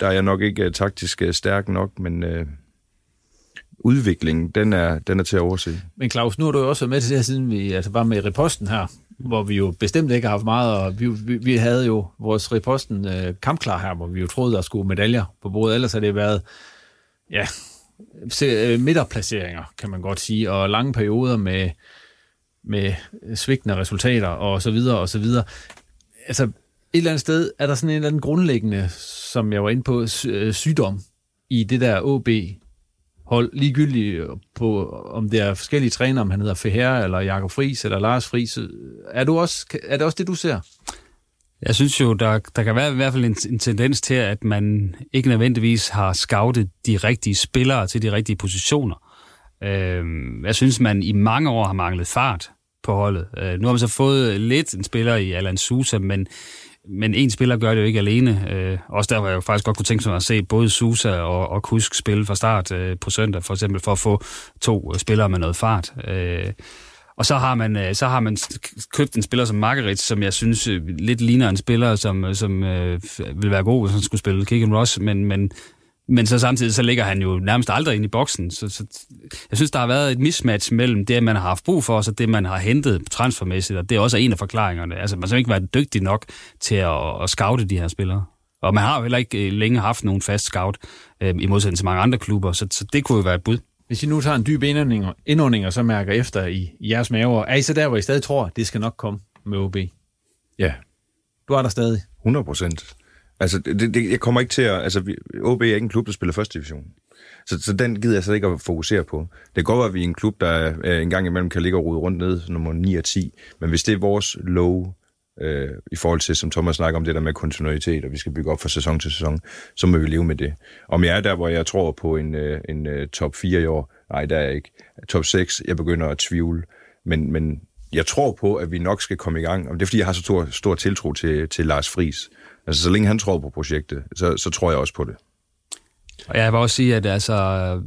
Der er jeg nok ikke taktisk stærk nok, men udviklingen, den er, den er til at overse. Men Claus, nu har du jo også været med til det her, siden vi altså var med i reposten her, hvor vi jo bestemt ikke har haft meget, og vi, vi, vi havde jo vores reposten øh, kampklar her, hvor vi jo troede, der skulle medaljer på bordet. Ellers har det været, ja, øh, midterplaceringer, kan man godt sige, og lange perioder med, med svigtende resultater, og så videre, og så videre. Altså, et eller andet sted er der sådan en eller anden grundlæggende, som jeg var inde på, øh, sygdom i det der OB hold, ligegyldigt øh, på, om det er forskellige trænere, om han hedder Feher, eller Jakob Friis, eller Lars Friis. Er, du også, er det også det, du ser? Jeg synes jo, der, der kan være i hvert fald en, en tendens til, at man ikke nødvendigvis har scoutet de rigtige spillere til de rigtige positioner. Øh, jeg synes, man i mange år har manglet fart på holdet. Øh, nu har man så fået lidt en spiller i Alan Sousa, men men en spiller gør det jo ikke alene. Øh, også der, hvor jeg faktisk godt kunne tænke mig at se både Susa og, og Kusk spille fra start øh, på søndag, for eksempel for at få to øh, spillere med noget fart. Øh, og så har man øh, så har man købt en spiller som Margaret, som jeg synes øh, lidt ligner en spiller, som, som øh, vil være god, hvis han skulle spille kick and rush, men, men men så samtidig så ligger han jo nærmest aldrig ind i boksen. Så, så jeg synes, der har været et mismatch mellem det, man har haft brug for, og så det, man har hentet transfermæssigt, og det er også en af forklaringerne. Altså, man har ikke været dygtig nok til at, at scoute de her spillere. Og man har jo heller ikke øh, længe haft nogen fast scout, øh, i modsætning til mange andre klubber, så, så det kunne jo være et bud. Hvis I nu tager en dyb indånding, og så mærker efter i, i jeres maver, er I så der, hvor I stadig tror, at det skal nok komme med OB? Ja. Du er der stadig? 100 procent. Altså, det, det, jeg kommer ikke til at... Altså, OB er ikke en klub, der spiller første division. Så, så den gider jeg slet ikke at fokusere på. Det kan godt være, at vi er en klub, der øh, en gang imellem kan ligge og rode rundt ned, nummer 9 og 10. Men hvis det er vores low øh, i forhold til, som Thomas snakker om, det der med kontinuitet, og vi skal bygge op fra sæson til sæson, så må vi leve med det. Om jeg er der, hvor jeg tror på en, øh, en øh, top 4 i år, nej, der er jeg ikke. Top 6, jeg begynder at tvivle. Men, men jeg tror på, at vi nok skal komme i gang. Og det er, fordi jeg har så stor, stor tiltro til, til Lars Friis. Altså, så længe han tror på projektet, så, så tror jeg også på det. Og jeg vil også sige, at altså,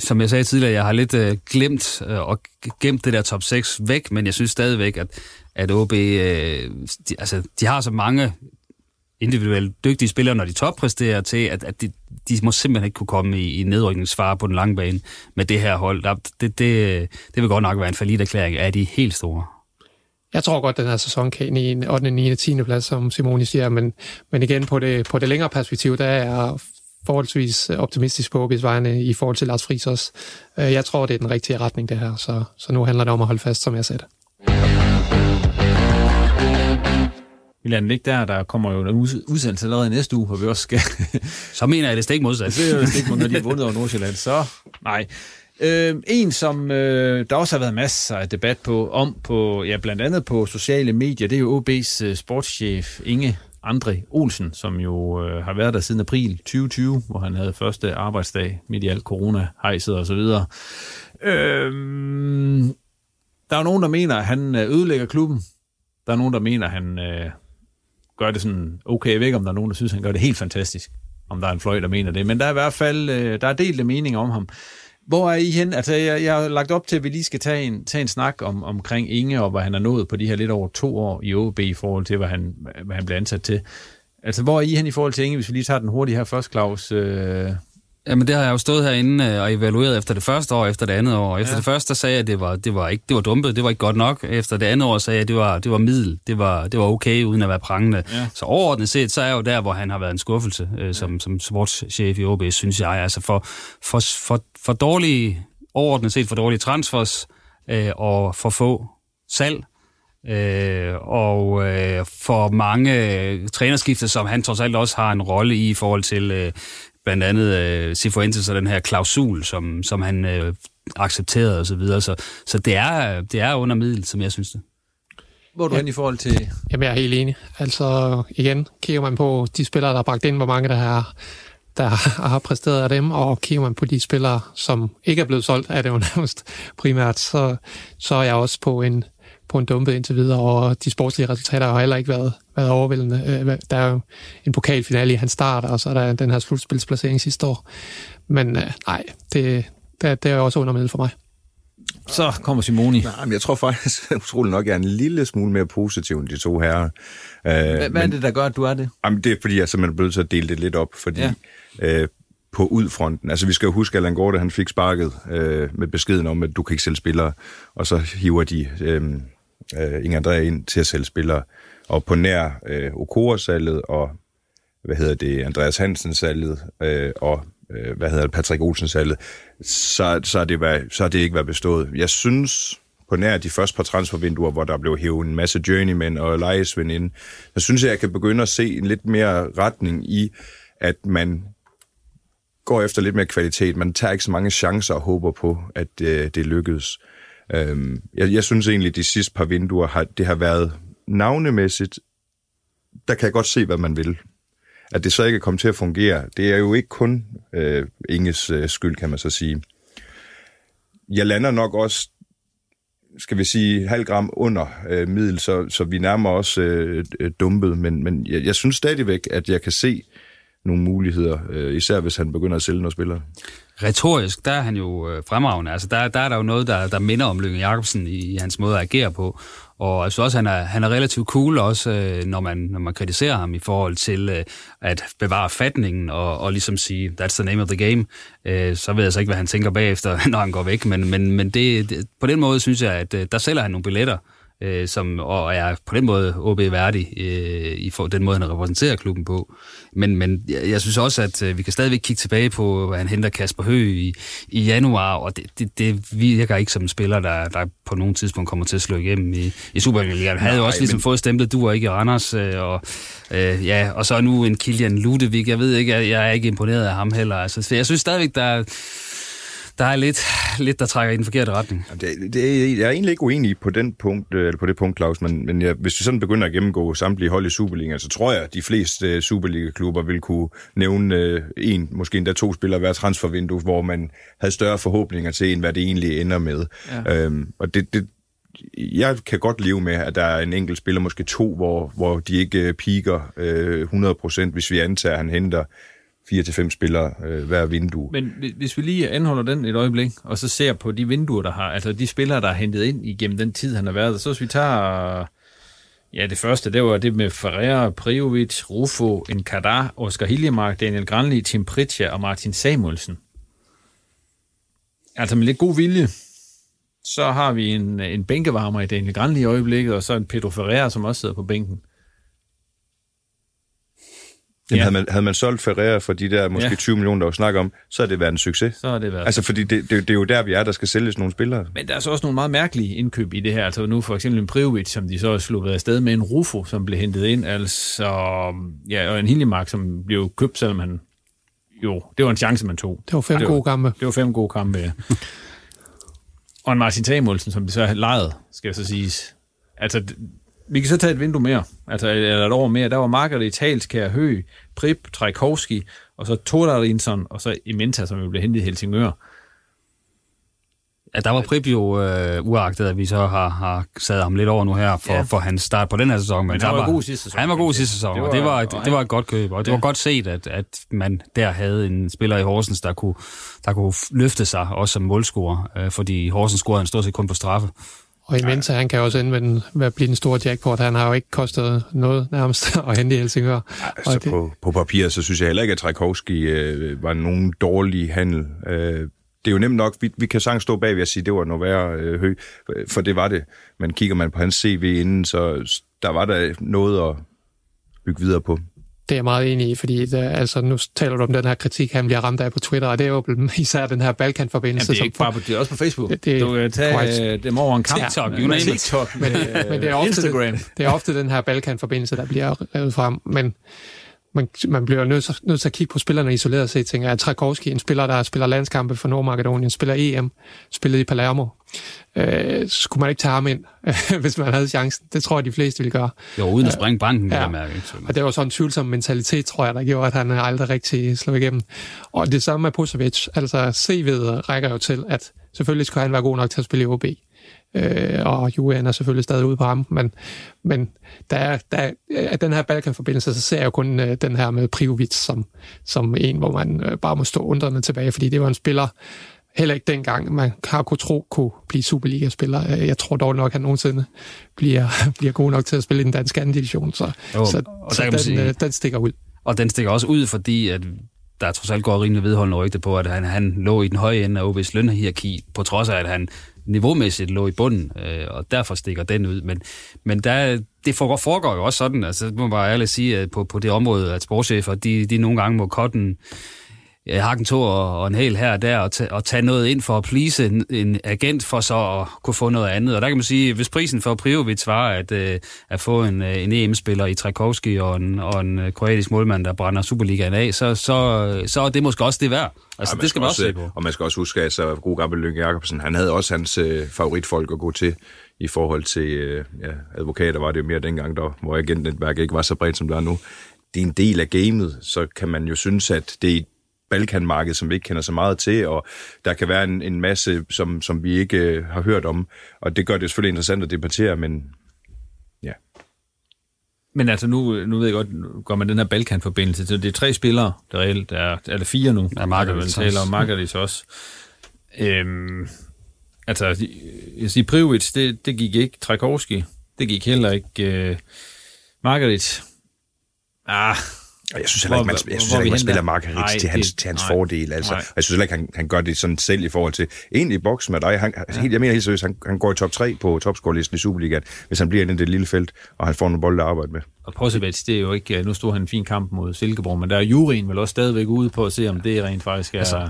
som jeg sagde tidligere, jeg har lidt øh, glemt øh, og gemt det der top 6 væk, men jeg synes stadigvæk, at, at OB, øh, de, altså, de har så mange individuelt dygtige spillere, når de toppræsterer til, at, at de, de må simpelthen ikke kunne komme i, i nedrykningsfare på den lange bane med det her hold. Der, det, det, det vil godt nok være en erklæring af de helt store jeg tror godt, den her sæson kan ind i en 8. 9. 10. plads, som Simoni siger, men, men igen på det, på det længere perspektiv, der er jeg forholdsvis optimistisk på OB's vegne i forhold til Lars Friis også. Øh, jeg tror, det er den rigtige retning, det her, så, så nu handler det om at holde fast, som jeg sagde det. Vi lader den ligge der. Der kommer jo en udsendelse allerede næste uge, hvor vi også skal... så mener jeg, det er stik modsat. [LAUGHS] det er jo stik modsat, når de er vundet over Nordsjælland. Så nej. Øh, en, som øh, der også har været masser af debat på, om på, ja, blandt andet på sociale medier, det er jo OB's øh, sportschef Inge Andre Olsen, som jo øh, har været der siden april 2020, hvor han havde første arbejdsdag midt i alt corona, hejset og så videre. Øh, der er nogen, der mener, at han øh, ødelægger klubben. Der er nogen, der mener, at han øh, gør det sådan okay. Jeg ved ikke, om der er nogen, der synes, at han gør det helt fantastisk. Om der er en fløj, der mener det. Men der er i hvert fald øh, der er delte meninger om ham. Hvor er I hen? Altså, jeg, jeg har lagt op til, at vi lige skal tage en, tage en snak om, omkring Inge, og hvad han har nået på de her lidt over to år i OB i forhold til, hvad han, hvad han blev ansat til. Altså, hvor er I hen i forhold til Inge, hvis vi lige tager den hurtigt her først, Claus? Øh, Jamen det har jeg jo stået herinde øh, og evalueret efter det første år, efter det andet år. Efter ja. det første, sagde jeg, at det var, det var, ikke, det var dumpet, det var ikke godt nok. Efter det andet år sagde jeg, at det var, det var middel, det var, det var okay, uden at være prangende. Ja. Så overordnet set, så er jeg jo der, hvor han har været en skuffelse øh, som, ja. som sportschef i OB, synes jeg. Altså for, for, for, for dårlige, overordnet set for dårlige transfers øh, og for få salg. Øh, og øh, for mange trænerskifter, som han trods alt også har en rolle i i forhold til øh, blandt andet øh, Cifuentes og den her klausul, som, som han øh, accepterede osv. Så, videre. så, så det, er, det er under middel, som jeg synes det. Hvor er du ja. hen i forhold til... Jamen, jeg er helt enig. Altså, igen, kigger man på de spillere, der er bragt ind, hvor mange der har, der [LAUGHS] har præsteret af dem, og kigger man på de spillere, som ikke er blevet solgt, er det jo [LAUGHS] nærmest primært, så, så er jeg også på en, på en dumpet indtil videre, og de sportslige resultater har heller ikke været, været overvældende. Øh, der er jo en pokalfinale i hans start, og så er der den her slutspilsplacering sidste år. Men øh, nej, det, det, det er også under for mig. Så kommer Simoni. Nej, men jeg tror faktisk, [LAUGHS] utroligt nok, jeg er en lille smule mere positiv end de to herrer. Uh, hvad, hvad er det, der gør, at du er det? Jamen, det er, fordi jeg simpelthen er blevet til at dele det lidt op, fordi ja. uh, på udfronten, altså vi skal jo huske, at Allan Gorte, han fik sparket uh, med beskeden om, at du kan ikke sælge spillere, og så hiver de uh, øh, Inge André ind til at sælge spillere. Og på nær øh, Okora-salget og hvad hedder det, Andreas Hansen-salget øh, og øh, hvad hedder det, Patrick Olsen-salget, så, så, det det, så har det ikke været bestået. Jeg synes, på nær de første par transfervinduer, hvor der blev hævet en masse journeymen og lejesvind ind, så synes jeg, jeg kan begynde at se en lidt mere retning i, at man går efter lidt mere kvalitet. Man tager ikke så mange chancer og håber på, at øh, det lykkedes. Øhm, jeg, jeg synes egentlig, de sidste par vinduer, har, det har været navnemæssigt, der kan jeg godt se, hvad man vil at det så ikke er kommet til at fungere, det er jo ikke kun øh, Inges øh, skyld, kan man så sige. Jeg lander nok også, skal vi sige, halv gram under øh, middel, så, så vi nærmer os øh, dumpet, men, men jeg, jeg synes stadigvæk, at jeg kan se nogle muligheder, øh, især hvis han begynder at sælge nogle spillere. Retorisk, der er han jo øh, fremragende. Altså, der, der er der jo noget, der, der minder om Lykke Jacobsen i, i hans måde at agere på. Og jeg synes også, han er, han er relativt cool også, øh, når, man, når man kritiserer ham i forhold til øh, at bevare fatningen og, og ligesom sige, that's the name of the game. Øh, så ved jeg så ikke, hvad han tænker bagefter, [LAUGHS] når han går væk. Men, men, men det, det, på den måde synes jeg, at øh, der sælger han nogle billetter, øh, som, og er på den måde OB værdig øh, i for, den måde, han repræsenterer klubben på. Men, men jeg, jeg synes også, at øh, vi kan stadigvæk kigge tilbage på, hvad han henter Kasper Høgh i, i januar, og det, det, det virker ikke som en spiller, der, der på nogen tidspunkt kommer til at slå igennem i, i Superligaen. Han havde jo også ligesom men... fået stemplet du ikke i Randers, øh, og, øh, ja, og så nu en Kilian Ludevig. Jeg ved ikke, jeg, jeg er ikke imponeret af ham heller. Altså, jeg synes stadigvæk, der er der er lidt, lidt, der trækker i den forkerte retning. Det, det, jeg er egentlig ikke uenig på, den punkt, øh, eller på det punkt, Claus, men, men jeg, hvis vi sådan begynder at gennemgå samtlige hold i Superligaen, så tror jeg, at de fleste uh, Superliga-klubber vil kunne nævne uh, en, måske endda to spillere hver transfervindue, hvor man havde større forhåbninger til, end hvad det egentlig ender med. Ja. Øhm, og det, det, jeg kan godt leve med, at der er en enkelt spiller, måske to, hvor, hvor de ikke piker øh, 100%, hvis vi antager, at han henter fire til fem spillere øh, hver vindue. Men hvis vi lige anholder den et øjeblik, og så ser på de vinduer, der har, altså de spillere, der er hentet ind igennem den tid, han har været der, så hvis vi tager, ja det første, det var det med Ferreira, Prijovic, Rufo, Nkadar, Oscar Hiljemark, Daniel Granli, Tim Pritja og Martin Samuelsen. Altså med lidt god vilje, Så har vi en, en bænkevarmer i Daniel Granli i øjeblikket, og så en Pedro Ferreira, som også sidder på bænken. Jamen, Ja. havde, man, havde man solgt Ferreira for de der måske Ja. 20 millioner, der var snak om, så havde det været en succes. Så har det været. Altså, fordi det, det, det er jo der, vi er, der skal sælges nogle spillere. Men der er så også nogle meget mærkelige indkøb i det her. Altså nu for eksempel en Prijovic, som de så er sluppet afsted med en Rufo, som blev hentet ind. Altså, ja, og en Hiljemark, som blev købt, selvom han jo, det var en chance, man tog. Det var fem Det var- gode kampe. Det var fem gode kampe, ja. [LAUGHS] og en Martin Samuelsen, som de så har lejet, skal jeg så siges. Altså, vi kan så tage et vindue mere, altså eller et år mere. Der var Margaret Talskær, Hø, Prip, Trajkovski, og så Tordarinsson, og så Imenta, som jo blev hentet i Helsingør. Ja, der var Prip jo øh, uagtet, at vi så har, har sat ham lidt over nu her for, Ja. for hans start på den her sæson. Men, Men der han var god sidste sæson. Han var god sidste sæson, Det var- var, og det og var, han- det var et godt køb. Og det Ja. var godt set, at, at man der havde en spiller i Horsens, der kunne, der kunne løfte sig, også som målscorer. Øh, fordi Horsens scorede han stort set kun på straffe. Og imens han kan også ende med, den, med at blive den store jackpot. Han har jo ikke kostet noget nærmest [LAUGHS] at hente i Helsingør. Altså, Og det- på, på papiret, så synes jeg heller ikke, at Tchaikovsky øh, var nogen dårlig handel. Øh, det er jo nemt nok, vi, vi kan sagtens stå bag ved at sige, at det var noget værre øh, høj, for det var det. Men kigger man på hans CV inden, så der var der noget at bygge videre på. Det er jeg meget enig i, fordi det, altså, nu taler du om den her kritik, han bliver ramt af på Twitter, og det er jo [LAUGHS] især den her Balkan-forbindelse. Jamen, det er som ikke bare på, det er også på Facebook. Det- det- du kan tage korrekt. øh, dem over en kamp. TikTok, you name. TikTok, med, [LAUGHS] men det er ofte Instagram. Det, det er ofte den her Balkan-forbindelse, der bliver revet frem, men man, man bliver nødt til, nødt til at kigge på spillerne isoleret set. Tænker, at Trakowski, en spiller, der spiller landskampe for Nordmakedonien, spiller EM, spillede i Palermo. Øh, skulle man ikke tage ham ind, [LAUGHS] hvis man havde chancen? Det tror jeg, de fleste ville gøre. Jo, uden at springe banken, ja. Mærke. Og det var sådan en tvivlsom mentalitet, tror jeg, der gjorde, at han aldrig rigtig slog igennem. Og det samme med Pusovic. Altså, CV'et rækker jo til, at selvfølgelig skulle han være god nok til at spille i OB. Øh, og Julian er selvfølgelig stadig ude på ham, men, men der er, der er, af den her Balkan-forbindelse, så ser jeg jo kun øh, den her med Prijovic som, som en, hvor man øh, bare må stå undrende tilbage, fordi det var en spiller, heller ikke dengang, man har kunne tro, kunne blive Superliga-spiller. Øh, Jeg tror dog nok, at han nogensinde bliver, [LAUGHS] bliver god nok til at spille i den danske anden division, så, Jo, så, og så den, sige- øh, den stikker ud. Og den stikker også ud, fordi at der trods alt går rimelig vedholdende rygte på, at han, han lå i den høje ende af OB's lønhierarki, på trods af, at han niveaumæssigt lå i bunden, øh, og derfor stikker den ud. Men, men der, det foregår, foregår jo også sådan, altså må man bare ærligt sige, at på, på det område, at sportschefer, de, de nogle gange må cutte en, ja, hakke en tår og, og en hel her og der, og, og tage noget ind for at please en, en agent, for så at kunne få noget andet. Og der kan man sige, hvis prisen for Prijovic var at, øh, at få en, øh, en EM-spiller i Trakowski og en, og en øh, kroatisk målmand, der brænder Superligaen af, så, så, så er det måske også det værd. Altså, Ja, det skal man også se øh, på. Og man skal også huske, at så god gammel Lykke Jacobsen, han havde også hans øh, favoritfolk at gå til i forhold til øh, ja, advokater, var det jo mere dengang, der, hvor agentnetværket ikke var så bredt, som det er nu. Det er en del af gamet, så kan man jo synes, at det er Balkanmarked, som vi ikke kender så meget til, og der kan være en, en masse, som, som vi ikke øh, har hørt om, og det gør det selvfølgelig interessant at debattere, men ja. Men altså, nu, nu ved jeg godt, nu går man den her Balkan-forbindelse til. Det er tre spillere, der reelt er, er det fire nu. Ja, Margaret taler om Margaret også. Øhm, altså, jeg siger, Prijovic, det, det gik ikke. Trakowski, det gik heller ikke. Øh, Margaret, ah, Og jeg synes heller ikke, man, jeg synes hvor heller ikke, man spiller Margaret Nej, til hans, det- til hans nej. fordel. Altså. Nej. Jeg synes heller ikke, han, han gør det sådan selv i forhold til... Egentlig boks med dig, han, ja. helt, jeg mener helt seriøst, han, han går i top 3 på topscore-listen i Superligaen, hvis han bliver inde i det lille felt, og han får nogle bolde at arbejde med. og Prosevic, det er jo ikke... Nu stod han en fin kamp mod Silkeborg, men der er juryen vel også stadigvæk ude på at se, om det rent faktisk er... Altså,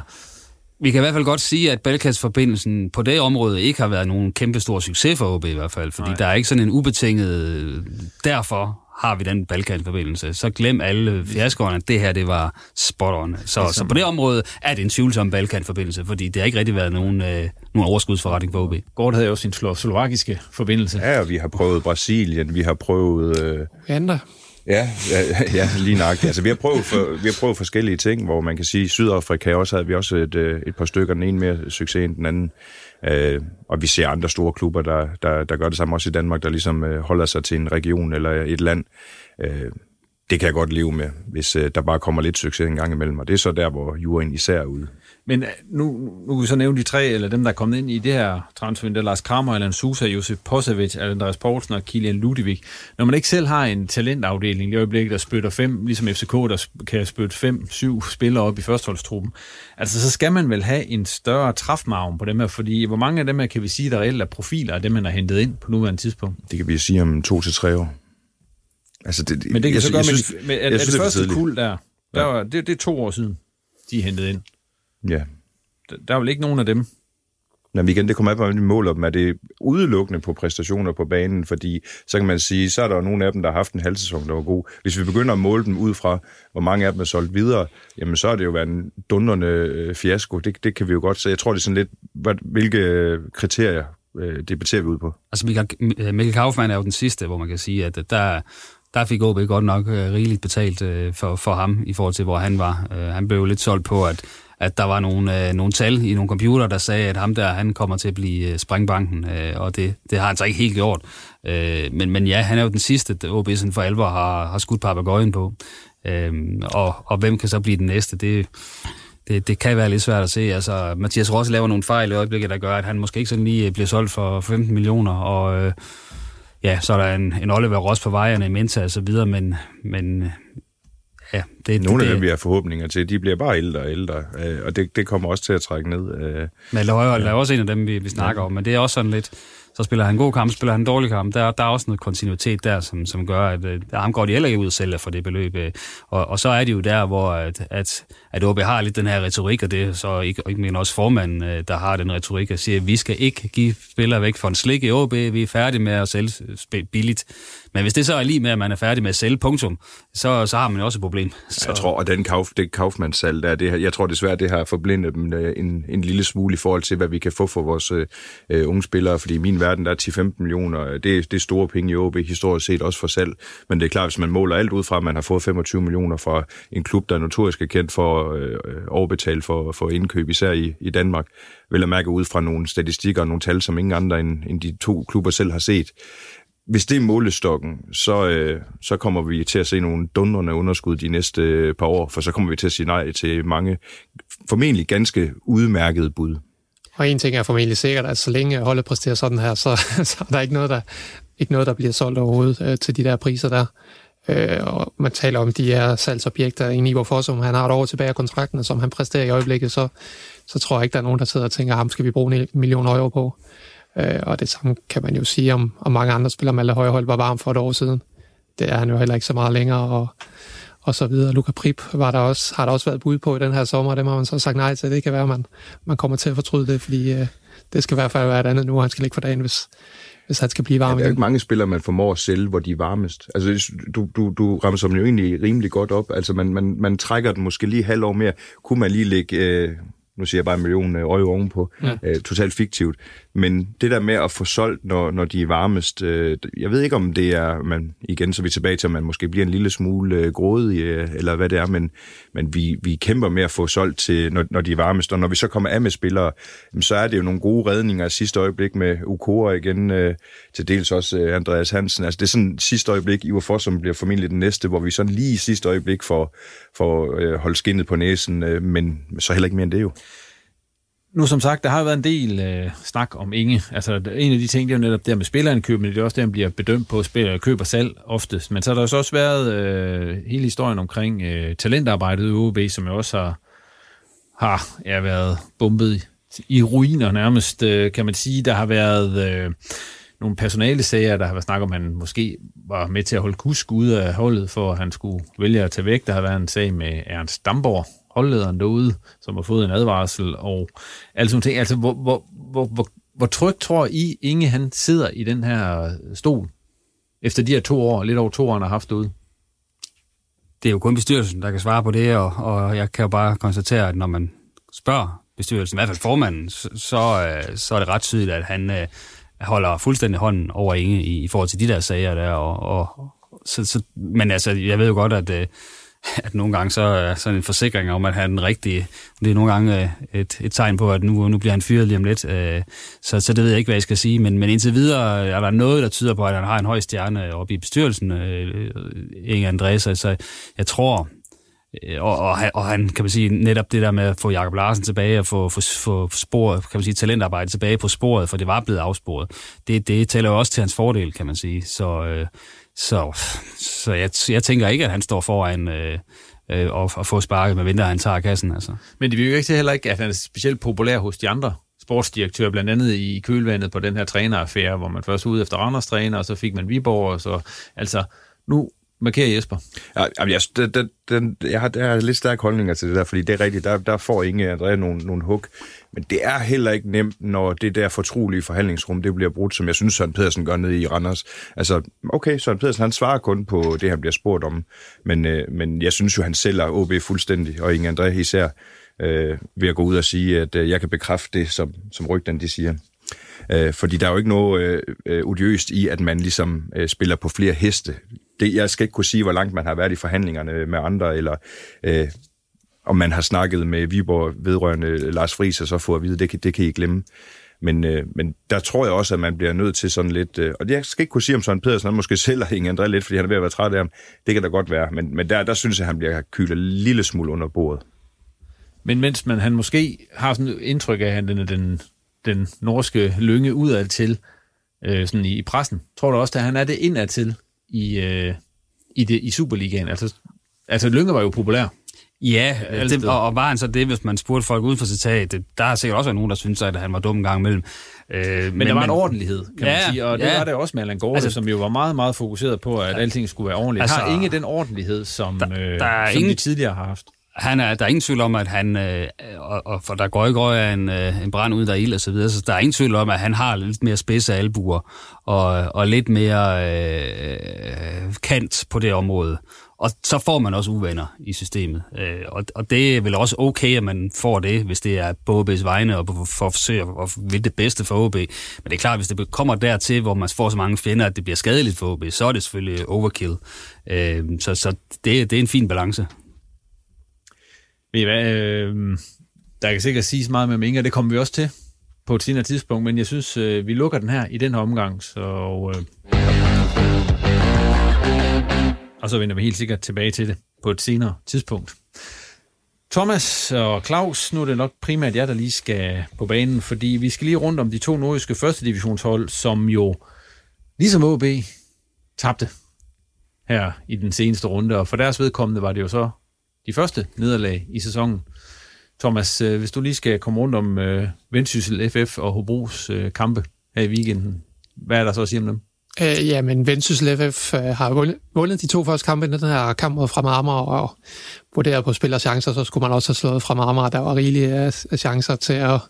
Vi kan i hvert fald godt sige, at Balkans-forbindelsen på det område ikke har været nogen kæmpe stor succes for OB i hvert fald, fordi Nej. der er ikke sådan en ubetinget... Derfor har vi den Balkan-forbindelse. Så glem alle fiaskoerne. Det her, det var spot on. Så, så på det område er det en tvivlsom Balkan-forbindelse, fordi det har ikke rigtig været nogen, øh, nogen overskudsforretning for OB. Gård havde jo sin slo- slovakiske forbindelse. Ja, og vi har prøvet Brasilien, vi har prøvet... Øh, Andre. ja, ja, ja, lige nok. Altså, vi har, prøvet for, vi har prøvet forskellige ting, hvor man kan sige, i Sydafrika også havde vi også et, øh, et par stykker, den ene mere succes end den anden. Øh, og vi ser andre store klubber, der, der, der gør det samme også i Danmark, der ligesom øh, holder sig til en region eller et land. Øh, det kan jeg godt leve med, hvis øh, der bare kommer lidt succes en gang imellem, og det er så der, hvor juryen især er ude. Men øh, nu, nu kan vi så nævne de tre, eller dem, der er kommet ind i det her transfer, Lars Kramer, Alan Sousa, Josef Posevic, Andreas Poulsen og Kilian Ludvig. Når man ikke selv har en talentafdeling i øjeblikket, der spytter fem, ligesom FCK, der kan spytte fem, syv spillere op i førsteholdstruppen, altså så skal man vel have en større træfmargen på dem her, fordi hvor mange af dem her kan vi sige, der reelt er profiler af dem, man har hentet ind på nuværende tidspunkt? Det kan vi sige om to til tre år. Altså det, Men det kan jeg, så gøre med, synes, med, er, er det første kul der, der ja. var, det, det er to år siden, de er hentet ind. Ja. Der, der er vel ikke nogen af dem, men igen, det kommer af på, at mål op, er det udelukkende på præstationer på banen, fordi så kan man sige, så er der nogle af dem, der har haft en halv sæson, der var god. Hvis vi begynder at måle dem ud fra, hvor mange af dem er solgt videre, jamen så er det jo været en dundrende øh, fiasko. Det, det kan vi jo godt se. Jeg tror, det er sådan lidt, hvilke kriterier øh, debatterer vi ud på. Altså Mikkel, Mikkel Kaufmann er jo den sidste, hvor man kan sige, at der, der fik OB godt nok øh, rigeligt betalt øh, for, for ham i forhold til, hvor han var. Øh, han blev lidt solgt på, at, at der var nogle, øh, nogle tal i nogle computer, der sagde, at ham der, han kommer til at blive øh, springbanken, øh, og det, det har han så ikke helt gjort. Øh, men, men ja, han er jo den sidste, OB sådan for alvor har, har skudt papagøjen på. Øh, og, og hvem kan så blive den næste? Det, det, det kan være lidt svært at se. Altså, Mathias Ross laver nogle fejl i øjeblikket, der gør, at han måske ikke sådan lige øh, bliver solgt for 15 millioner, og øh, ja, så er der en, en Oliver Ross på vejerne i Menta og så videre, men, men ja, det, Nogle det, af dem, vi har forhåbninger til, de bliver bare ældre og ældre, øh, og det, det kommer også til at trække ned. Øh. Men Løjer ja. er også en af dem, vi, vi snakker ja. om, men det er også sådan lidt, så spiller han en god kamp, spiller han en dårlig kamp. Der, der er også noget kontinuitet der, som, som gør, at øh, ham går de heller ikke ud sælger for det beløb. Øh. Og, og så er det jo der, hvor at, at, at OB har lidt den her retorik, og det er så ikke, ikke men også formanden, øh, der har den retorik, og siger, at vi skal ikke give spillere væk for en slik i OB, vi er færdige med at sælge billigt. Men hvis det så er lige med, at man er færdig med at sælge punktum, så, så har man jo også et problem. Så... Jeg tror, og den kauf, det kaufmandssalg der, det, jeg tror desværre, det har forblindet dem en, en lille smule i forhold til, hvad vi kan få for vores øh, unge spillere, fordi i min verden, der er 10-15 millioner, det, det er store penge i OB, historisk set også for salg, men det er klart, hvis man måler alt ud fra, at man har fået 25 millioner fra en klub, der notorisk er kendt for øh, overbetalt for, for indkøb, især i, i Danmark, vil jeg mærke ud fra nogle statistikker og nogle tal, som ingen andre end, end de to klubber selv har set, hvis det er målestokken, så, øh, så kommer vi til at se nogle dundrende underskud de næste øh, par år, for så kommer vi til at sige nej til mange formentlig ganske udmærkede bud. Og en ting er formentlig sikkert, at så længe holdet præsterer sådan her, så, [LAUGHS] så er der ikke noget, der, ikke noget, der bliver solgt overhovedet øh, til de der priser der. Øh, og man taler om de her salgsobjekter i Nivo Fossum, han har et år tilbage af kontrakten, som han præsterer i øjeblikket, så, så tror jeg ikke, der er nogen, der sidder og tænker, ham skal vi bruge en million euro på. Øh, og det samme kan man jo sige om, om mange andre spillere. Malte Højhold var varm for et år siden. Det er han jo heller ikke så meget længere, og, og så videre. Luca Prip var der også, har der også været bud på i den her sommer, og dem har man så sagt nej til. Det kan være, at man, man kommer til at fortryde det, fordi øh, det skal i hvert fald være et andet nu, han skal ligge for dagen, hvis, hvis han skal blive varm. Ja, der er ikke mange spillere, man formår at sælge, hvor de er varmest. Altså, du, du, du rammer dem jo egentlig rimelig godt op. Altså, man, man, man trækker den måske lige halv år mere. Kunne man lige lægge... Øh, nu siger jeg bare en million øje ovenpå, ja. øh, totalt fiktivt. Men det der med at få solgt, når, når de er varmest, øh, jeg ved ikke om det er, man, igen så er vi tilbage til, at man måske bliver en lille smule øh, grådig, øh, eller hvad det er, men, men vi, vi kæmper med at få solgt til, når, når de er varmest, og når vi så kommer af med spillere, så er det jo nogle gode redninger sidste øjeblik med Ukora igen, øh, til dels også øh, Andreas Hansen. Altså det er sådan sidste øjeblik, Ivar Foss, som bliver formentlig den næste, hvor vi sådan lige i sidste øjeblik får, får øh, holdt skinnet på næsen, øh, men så heller ikke mere end det jo. Nu som sagt, der har været en del øh, snak om Inge. Altså en af de ting, det er jo netop der med spillerindkøb, men det er også der, man bliver bedømt på spiller, køb og salg oftest. Men så har der jo også været øh, hele historien omkring øh, talentarbejdet i OB, som jo også har, har ja, været bumpet i ruiner nærmest, øh, kan man sige. Der har været øh, nogle personale sager, der har været snak om, at han måske var med til at holde kusk ud af holdet, for at han skulle vælge at tage væk. Der har været en sag med Ernst Damborg, holdlederen derude, som har fået en advarsel, og alle sådan ting. Altså, hvor, hvor, hvor, hvor, hvor trygt tror I, Inge han sidder i den her øh, stol, efter de her to år, lidt over to år, han har haft derude? Det er jo kun bestyrelsen, der kan svare på det, og, og jeg kan jo bare konstatere, at når man spørger bestyrelsen, i hvert fald formanden, så, så, øh, så er det ret tydeligt, at han øh, holder fuldstændig hånden over Inge i, i forhold til de der sager der. Og, og, så, så, men altså, jeg ved jo godt, at øh, [LAUGHS] at nogle gange så er sådan en forsikring om, at han er den rigtige. Det er nogle gange øh, et, et tegn på, at nu, nu bliver han fyret lige om lidt. Øh, så, så det ved jeg ikke, hvad jeg skal sige. Men, men indtil videre er der noget, der tyder på, at han har en høj stjerne oppe i bestyrelsen, Inge Andreas. Så jeg tror, og, og, og han, kan man sige, netop det der med at få Jakob Larsen tilbage og få, få, få sporet, kan man sige, talentarbejde tilbage på sporet, for det var blevet afsporet, det, det tæller jo også til hans fordel, kan man sige. Så, øh, så, så jeg, jeg tænker ikke, at han står foran øh, øh, og, og få sparket, med mindre han tager kassen. Altså. Men det vil jo ikke heller ikke, at han er specielt populær hos de andre sportsdirektører, blandt andet i kølvandet på den her træneraffære, hvor man først var ude efter Randers træner, og så fik man Viborg, og så, altså, nu markerer Jesper. Ja, jeg, den, den, den, jeg, har, jeg har lidt stærke holdninger til det der, fordi det er rigtigt, der, der får Inge André nogle, nogle hug. Men det er heller ikke nemt, når det der fortrolige forhandlingsrum, det bliver brudt, som jeg synes, Søren Pedersen gør ned i Randers. Altså, okay, Søren Pedersen, han svarer kun på det, han bliver spurgt om. Men, øh, men jeg synes jo, han sælger OB fuldstændig, og Inge André især øh, ved at gå ud og sige, at øh, jeg kan bekræfte det, som, som rygten de siger. Øh, fordi der er jo ikke noget øh, øh, odiøst i, at man ligesom øh, spiller på flere heste. Det, jeg skal ikke kunne sige, hvor langt man har været i forhandlingerne med andre, eller øh, om man har snakket med Viborg vedrørende Lars Friis, og så få at vide, det kan, det kan I glemme. Men, øh, men der tror jeg også, at man bliver nødt til sådan lidt... Øh, og jeg skal ikke kunne sige, om Søren Pedersen han måske sælger Inge André lidt, fordi han er ved at være træt af ham. Det kan da godt være. Men, men der, der synes jeg, at han bliver kylet en lille smule under bordet. Men mens man han måske har sådan et indtryk af, at han den, den, den norske lynge udad til øh, sådan i, i pressen, tror du også, at han er det indad til i, øh, i, det, i Superligaen? Altså, altså Lynge var jo populær. Ja, det, og, og var han så det, hvis man spurgte folk uden for citatet? Der har sikkert også været nogen, der synes, at han var dum en gang imellem. Øh, men, men der var en ordentlighed, kan ja, man sige, og det ja. var det også med Allan Gårde, altså, som jo var meget, meget fokuseret på, at alting skulle være ordentligt. Altså, har ingen den ordentlighed, som, der, øh, der som ingen, de tidligere har haft han er, der er ingen tvivl om, at han, øh, og, og for der går ikke røg af en, øh, en brand ud, der ild og så videre, så der er ingen tvivl om, at han har lidt mere spidse albuer, og, og lidt mere øh, kant på det område. Og så får man også uvenner i systemet. Øh, og, og det er vel også okay, at man får det, hvis det er på OB's vegne, og for at forsøge at vil det bedste for OB. Men det er klart, hvis det kommer dertil, hvor man får så mange fjender, at det bliver skadeligt for OB, så er det selvfølgelig overkill. Øh, så så det, det er en fin balance. Ved I hvad, øh, der kan sikkert siges meget med Inge, det kommer vi også til på et senere tidspunkt, men jeg synes, øh, vi lukker den her i den her omgang, så... Øh, og så vender vi helt sikkert tilbage til det på et senere tidspunkt. Thomas og Claus, nu er det nok primært jer, der lige skal på banen, fordi vi skal lige rundt om de to nordiske første divisionshold, som jo, ligesom OB, tabte her i den seneste runde, og for deres vedkommende var det jo så de første nederlag i sæsonen. Thomas, øh, hvis du lige skal komme rundt om øh, Vendsyssel FF og Hobros øh, kampe her i weekenden, hvad er der så at sige om dem? Øh, ja, men Vendsyssel FF øh, har vundet, vundet de to første kampe i den her kamp mod Fremad Amager, og vurderet på spillers chancer, så skulle man også have slået Fremad Amager. Der var rigelige uh, øh, øh, chancer til at,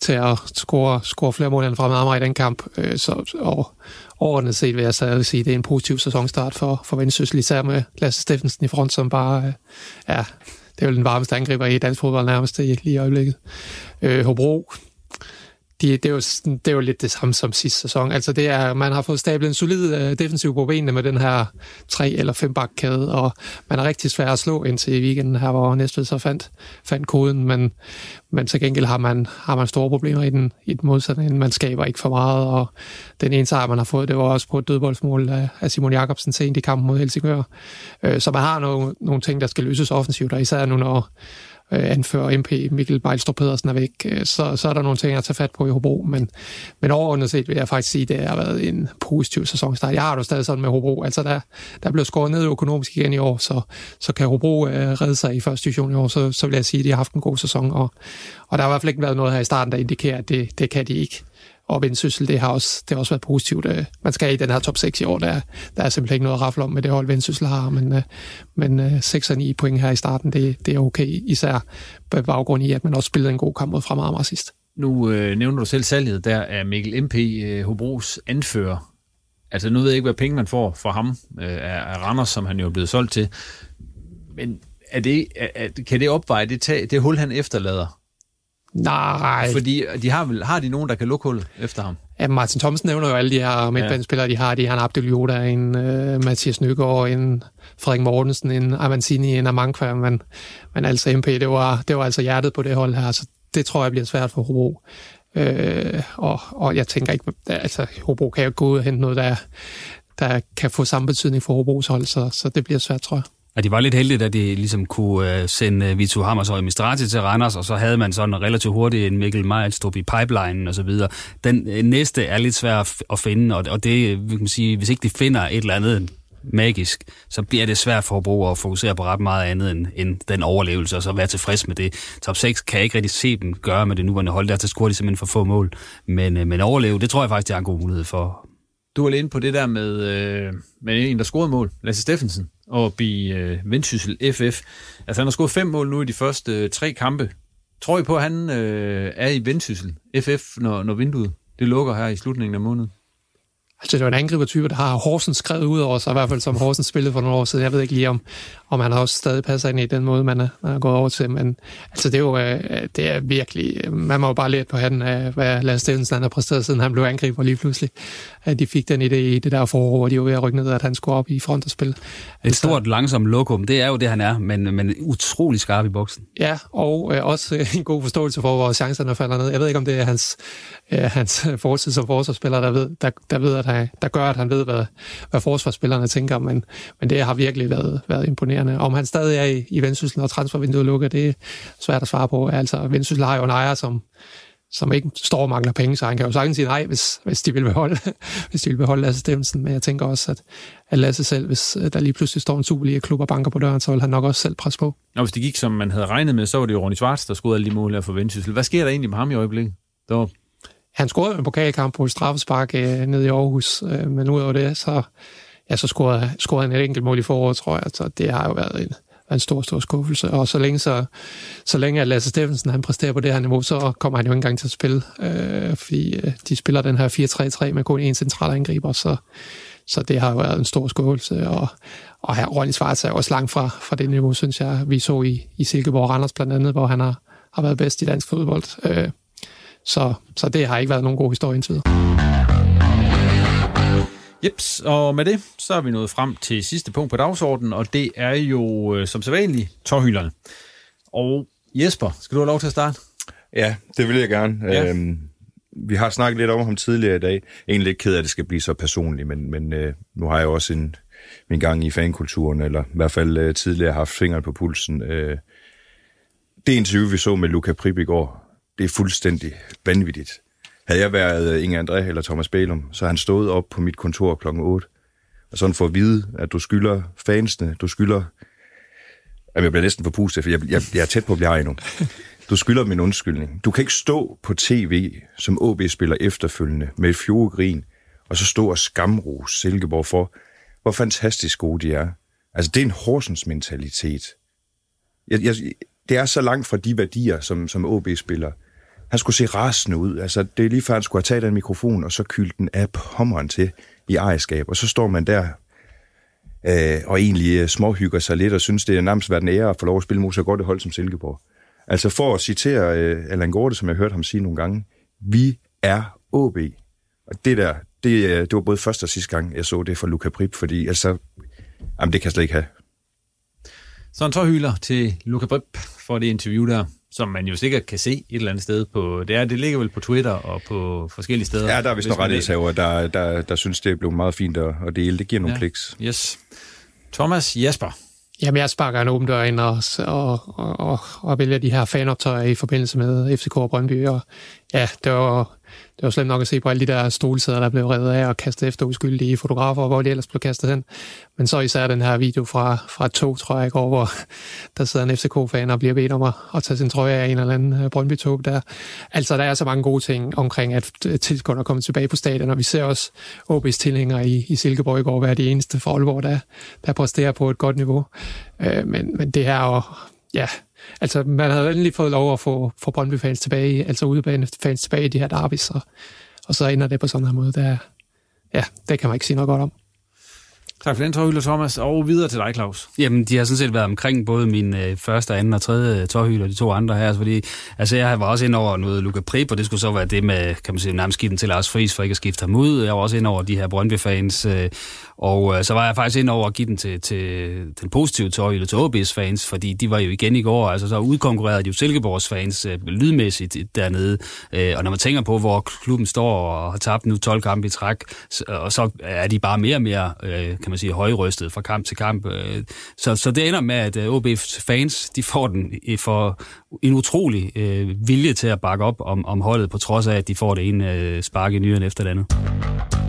til at score, score flere mål end Fremad Amager i den kamp. Øh, så, og overordnet set vil jeg stadig sige, at det er en positiv sæsonstart for, for Vendsyssel, især med Lasse Steffensen i front, som bare øh, ja, det er jo den varmeste angriber i dansk fodbold nærmest lige i øjeblikket. Øh, Hobro, de, det, er jo, det er jo lidt det samme som sidste sæson. Altså det er, man har fået stablet en solid uh, defensiv på benene med den her tre eller fem bakkæde, og man er rigtig svær at slå indtil i weekenden her, hvor Næstved så fandt, fandt koden, men, men til gengæld har man, har man store problemer i den, i den modsatte Man skaber ikke for meget, og den ene sejr, man har fået, det var også på et dødboldsmål af, af Simon Jakobsen sent i kampen mod Helsingør. Uh, så man har nogle, nogle ting, der skal løses offensivt, og især nu, når øh, anfører MP Mikkel Bejlstrup Pedersen er væk, øh, så, så er der nogle ting at tage fat på i Hobro, men, men overordnet set vil jeg faktisk sige, at det har været en positiv sæsonstart. Jeg har det stadig sådan med Hobro, altså der, der blev skåret ned økonomisk igen i år, så, så kan Hobro øh, redde sig i første division i år, så, så vil jeg sige, at de har haft en god sæson, og, og der har i hvert fald ikke været noget her i starten, der indikerer, at det, det kan de ikke og Vendsyssel, det har også, det har også været positivt. Øh. Man skal i den her top 6 i år, der, der er simpelthen ikke noget at rafle om med det hold, Vendsyssel har, men, øh, men øh, 6 og 9 point her i starten, det, det er okay, især på baggrund i, at man også spillede en god kamp mod Fremad sidst. Nu øh, nævner du selv salget der af Mikkel MP, øh, Hobros anfører. Altså nu ved jeg ikke, hvad penge man får for ham øh, af, af Randers, som han jo er blevet solgt til. Men er det, er, er, kan det opveje det, tag, det hul, han efterlader? Nej. Fordi de har, vel, har de nogen, der kan lukke hul efter ham? Ja, Martin Thomsen nævner jo alle de her midtbanespillere, ja. de har. De har en Abdel Joda, en uh, Mathias Nygaard, en Frederik Mortensen, en Avancini, en Amankva, men, men altså MP, det var, det var altså hjertet på det hold her, så det tror jeg bliver svært for Hobro. Øh, og, og jeg tænker ikke, altså Hobro kan jo gå ud og hente noget, der, der kan få samme betydning for Hobros hold, så, så det bliver svært, tror jeg. Og de var lidt heldigt, at de ligesom kunne øh, sende øh, Vito Hammers og Mistrati til Randers, og så havde man sådan relativt hurtigt en Mikkel Mejlstrup i pipelinen og så videre. Den øh, næste er lidt svær at, finde, og, og det, kan man sige, hvis ikke de finder et eller andet magisk, så bliver det svært for Hobro at fokusere på ret meget andet end, end den overlevelse, og så være tilfreds med det. Top 6 kan jeg ikke rigtig se dem gøre med det nuværende hold, der til scorer de simpelthen for få mål. Men, men overleve, det tror jeg faktisk, de har en god mulighed for. Du er lidt inde på det der med, øh, med en, der scorede mål, Lasse Steffensen, og i øh, Vendsyssel FF. Altså han har scoret fem mål nu i de første øh, tre kampe. Tror I på, at han øh, er i Vendsyssel FF, når, når vinduet det lukker her i slutningen af måneden? Altså, det var en angribertype, der har Horsens skrevet ud over sig, i hvert fald som Horsens spillede for nogle år siden. Jeg ved ikke lige, om, om han også stadig passer ind i den måde, man er, man er gået over til. Men altså, det er jo øh, det er virkelig... Man må jo bare lære på hatten af, hvad Lars Steffensen har præsteret, siden han blev angriber lige pludselig. At de fik den idé i det der forår, hvor de var ved at rykke ned, at han skulle op i front og spille. Et altså, stort, langsomt lokum, det er jo det, han er, men, men utrolig skarp i boksen. Ja, og øh, også en god forståelse for, hvor chancerne falder ned. Jeg ved ikke, om det er hans, øh, hans fortid som forsvarsspiller, der, ved, der, der, ved, at han, der gør, at han ved, hvad, hvad forsvarsspillerne tænker, men, men det har virkelig været, været imponerende. Om han stadig er i, i Vendsyssel, og transfervinduet lukker, det er svært at svare på. Altså, Vendsyssel har jo en ejer, som, som ikke står og mangler penge, så han kan jo sagtens sige nej, hvis, hvis de vil beholde, [LAUGHS] hvis de vil beholde Lasse Stemmelsen. Men jeg tænker også, at, at Lasse selv, hvis der lige pludselig står en Superliga-klub og banker på døren, så vil han nok også selv presse på. Og hvis det gik, som man havde regnet med, så var det jo Ronny Schwartz, der skulle alle de mål her for Vendsyssel. Hvad sker der egentlig med ham i øjeblikket? Der var... Han scorede en pokalkamp på et straffespark øh, nede i Aarhus, øh, men ud over det, så, ja, så scorede, scorede han et enkelt mål i foråret, tror jeg. Så det har jo været en, en stor, stor skuffelse. Og så længe, så, så længe at Lasse Steffensen han præsterer på det her niveau, så kommer han jo ikke engang til at spille. Øh, fordi øh, de spiller den her 4-3-3 med kun én central angriber, så, så det har jo været en stor skuffelse. Og, og her, Ronny Svarts er også langt fra, fra det niveau, synes jeg, vi så i, i Silkeborg Randers blandt andet, hvor han har, har været bedst i dansk fodbold. Øh, så, så det har ikke været nogen god historie indtil Jeps, og med det, så er vi nået frem til sidste punkt på dagsordenen, og det er jo øh, som sædvanligt tårhylderne. Og Jesper, skal du have lov til at starte? Ja, det vil jeg gerne. Ja. Øhm, vi har snakket lidt om ham tidligere i dag. Egentlig ikke ked af, at det skal blive så personligt, men, men øh, nu har jeg også en, min gang i fankulturen, eller i hvert fald øh, tidligere haft fingeren på pulsen. Øh, det interview, vi så med Luca Prip i går, det er fuldstændig vanvittigt. Havde jeg været øh, Inge André eller Thomas Bælum, så han stået op på mit kontor kl. 8, og sådan for at vide, at du skylder fansene, du skylder... Jamen, jeg bliver næsten forpustet, for jeg, jeg, jeg er tæt på at blive ej nu. Du skylder min undskyldning. Du kan ikke stå på tv som OB-spiller efterfølgende med et fjordegrin, og så stå og skamrose Silkeborg for, hvor fantastisk gode de er. Altså, det er en Horsens mentalitet. Jeg, jeg, det er så langt fra de værdier, som, som OB-spiller. Han skulle se rasende ud. Altså, det er lige før, han skulle have taget den mikrofon, og så kylde den af pommeren til i ejerskab. Og så står man der øh, og egentlig øh, småhygger sig lidt, og synes, det er nærmest været en ære at få lov at spille mod så godt et hold som Silkeborg. Altså for at citere øh, Allan Gorte, som jeg hørte ham sige nogle gange, vi er OB. Og det der, det, øh, det var både første og sidste gang, jeg så det fra Luca Prip, fordi altså, jamen, det kan jeg slet ikke have. Så en tårhyler til Luca Brip for det interview der, som man jo sikkert kan se et eller andet sted på... Det, er, det ligger vel på Twitter og på forskellige steder. Ja, der er vist nogle rettighedshaver, der, der, der synes, det er blevet meget fint at, at dele. Det giver nogle ja. kliks. Yes. Thomas Jesper. Jamen, jeg sparker en åben dør ind og, og, og, og, og vælger de her fanoptøjer i forbindelse med FCK og Brøndby. Og ja, det var det var slemt nok at se på alle de der stolsæder, der blev revet af og kastet efter uskyldige fotografer, hvor de ellers blev kastet hen. Men så især den her video fra, fra to, tror jeg, går, hvor der sidder en FCK-fan og bliver bedt om at, at tage sin trøje af en eller anden øh, Brøndby-tog der. Altså, der er så mange gode ting omkring, at tilskuerne kommer tilbage på stadion, og vi ser også OB's tilhængere i, i Silkeborg i går være de eneste for Aalborg, der, der præsterer på et godt niveau. Øh, men, men det her, og ja, Altså, man havde endelig fået lov at få, få Brøndby-fans tilbage, altså udebane-fans tilbage i de her derbys, og, og så ender det på sådan en måde, der, ja, det kan man ikke sige noget godt om. Tak for den, tårhylder, Thomas. Og videre til dig, Claus. Jamen, de har sådan set været omkring både min øh, første, anden og tredje tårhylder, de to andre her. Altså, fordi, altså, jeg var også ind over noget Luca Prip, og det skulle så være det med, kan man sige, nærmest skiften til Lars Friis, for ikke at skifte ham ud. Jeg var også ind over de her Brøndby-fans, øh, og øh, så var jeg faktisk ind over at give den til, til den positive tårhylder til OB's fans, fordi de var jo igen i går, altså så udkonkurrerede de jo Silkeborgs fans øh, lydmæssigt dernede. Øh, og når man tænker på, hvor klubben står og har tabt nu 12 kampe i træk, så, og så er de bare mere og mere, øh, kan man sige, højrystet fra kamp til kamp. Øh, så, så det ender med, at øh, OB's fans, de får den for en utrolig øh, vilje til at bakke op om, om holdet, på trods af, at de får det ene øh, spark i nyeren efter det andet.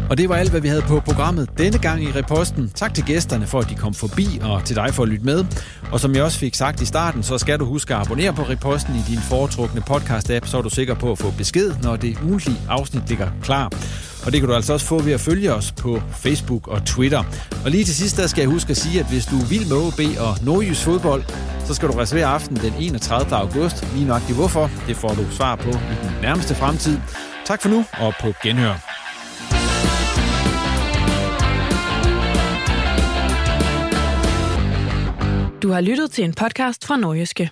Og det var alt, hvad vi havde på programmet denne gang i Reposten. Tak til gæsterne for, at de kom forbi, og til dig for at lytte med. Og som jeg også fik sagt i starten, så skal du huske at abonnere på Reposten i din foretrukne podcast-app, så er du sikker på at få besked, når det ugentlige afsnit ligger klar. Og det kan du altså også få ved at følge os på Facebook og Twitter. Og lige til sidst, der skal jeg huske at sige, at hvis du vil med OB og Nordjys fodbold, så skal du reservere aften den 31. august. Lige nok hvorfor, det får du svar på i den nærmeste fremtid. Tak for nu, og på genhør. Du har lyttet til en podcast fra Norgeske.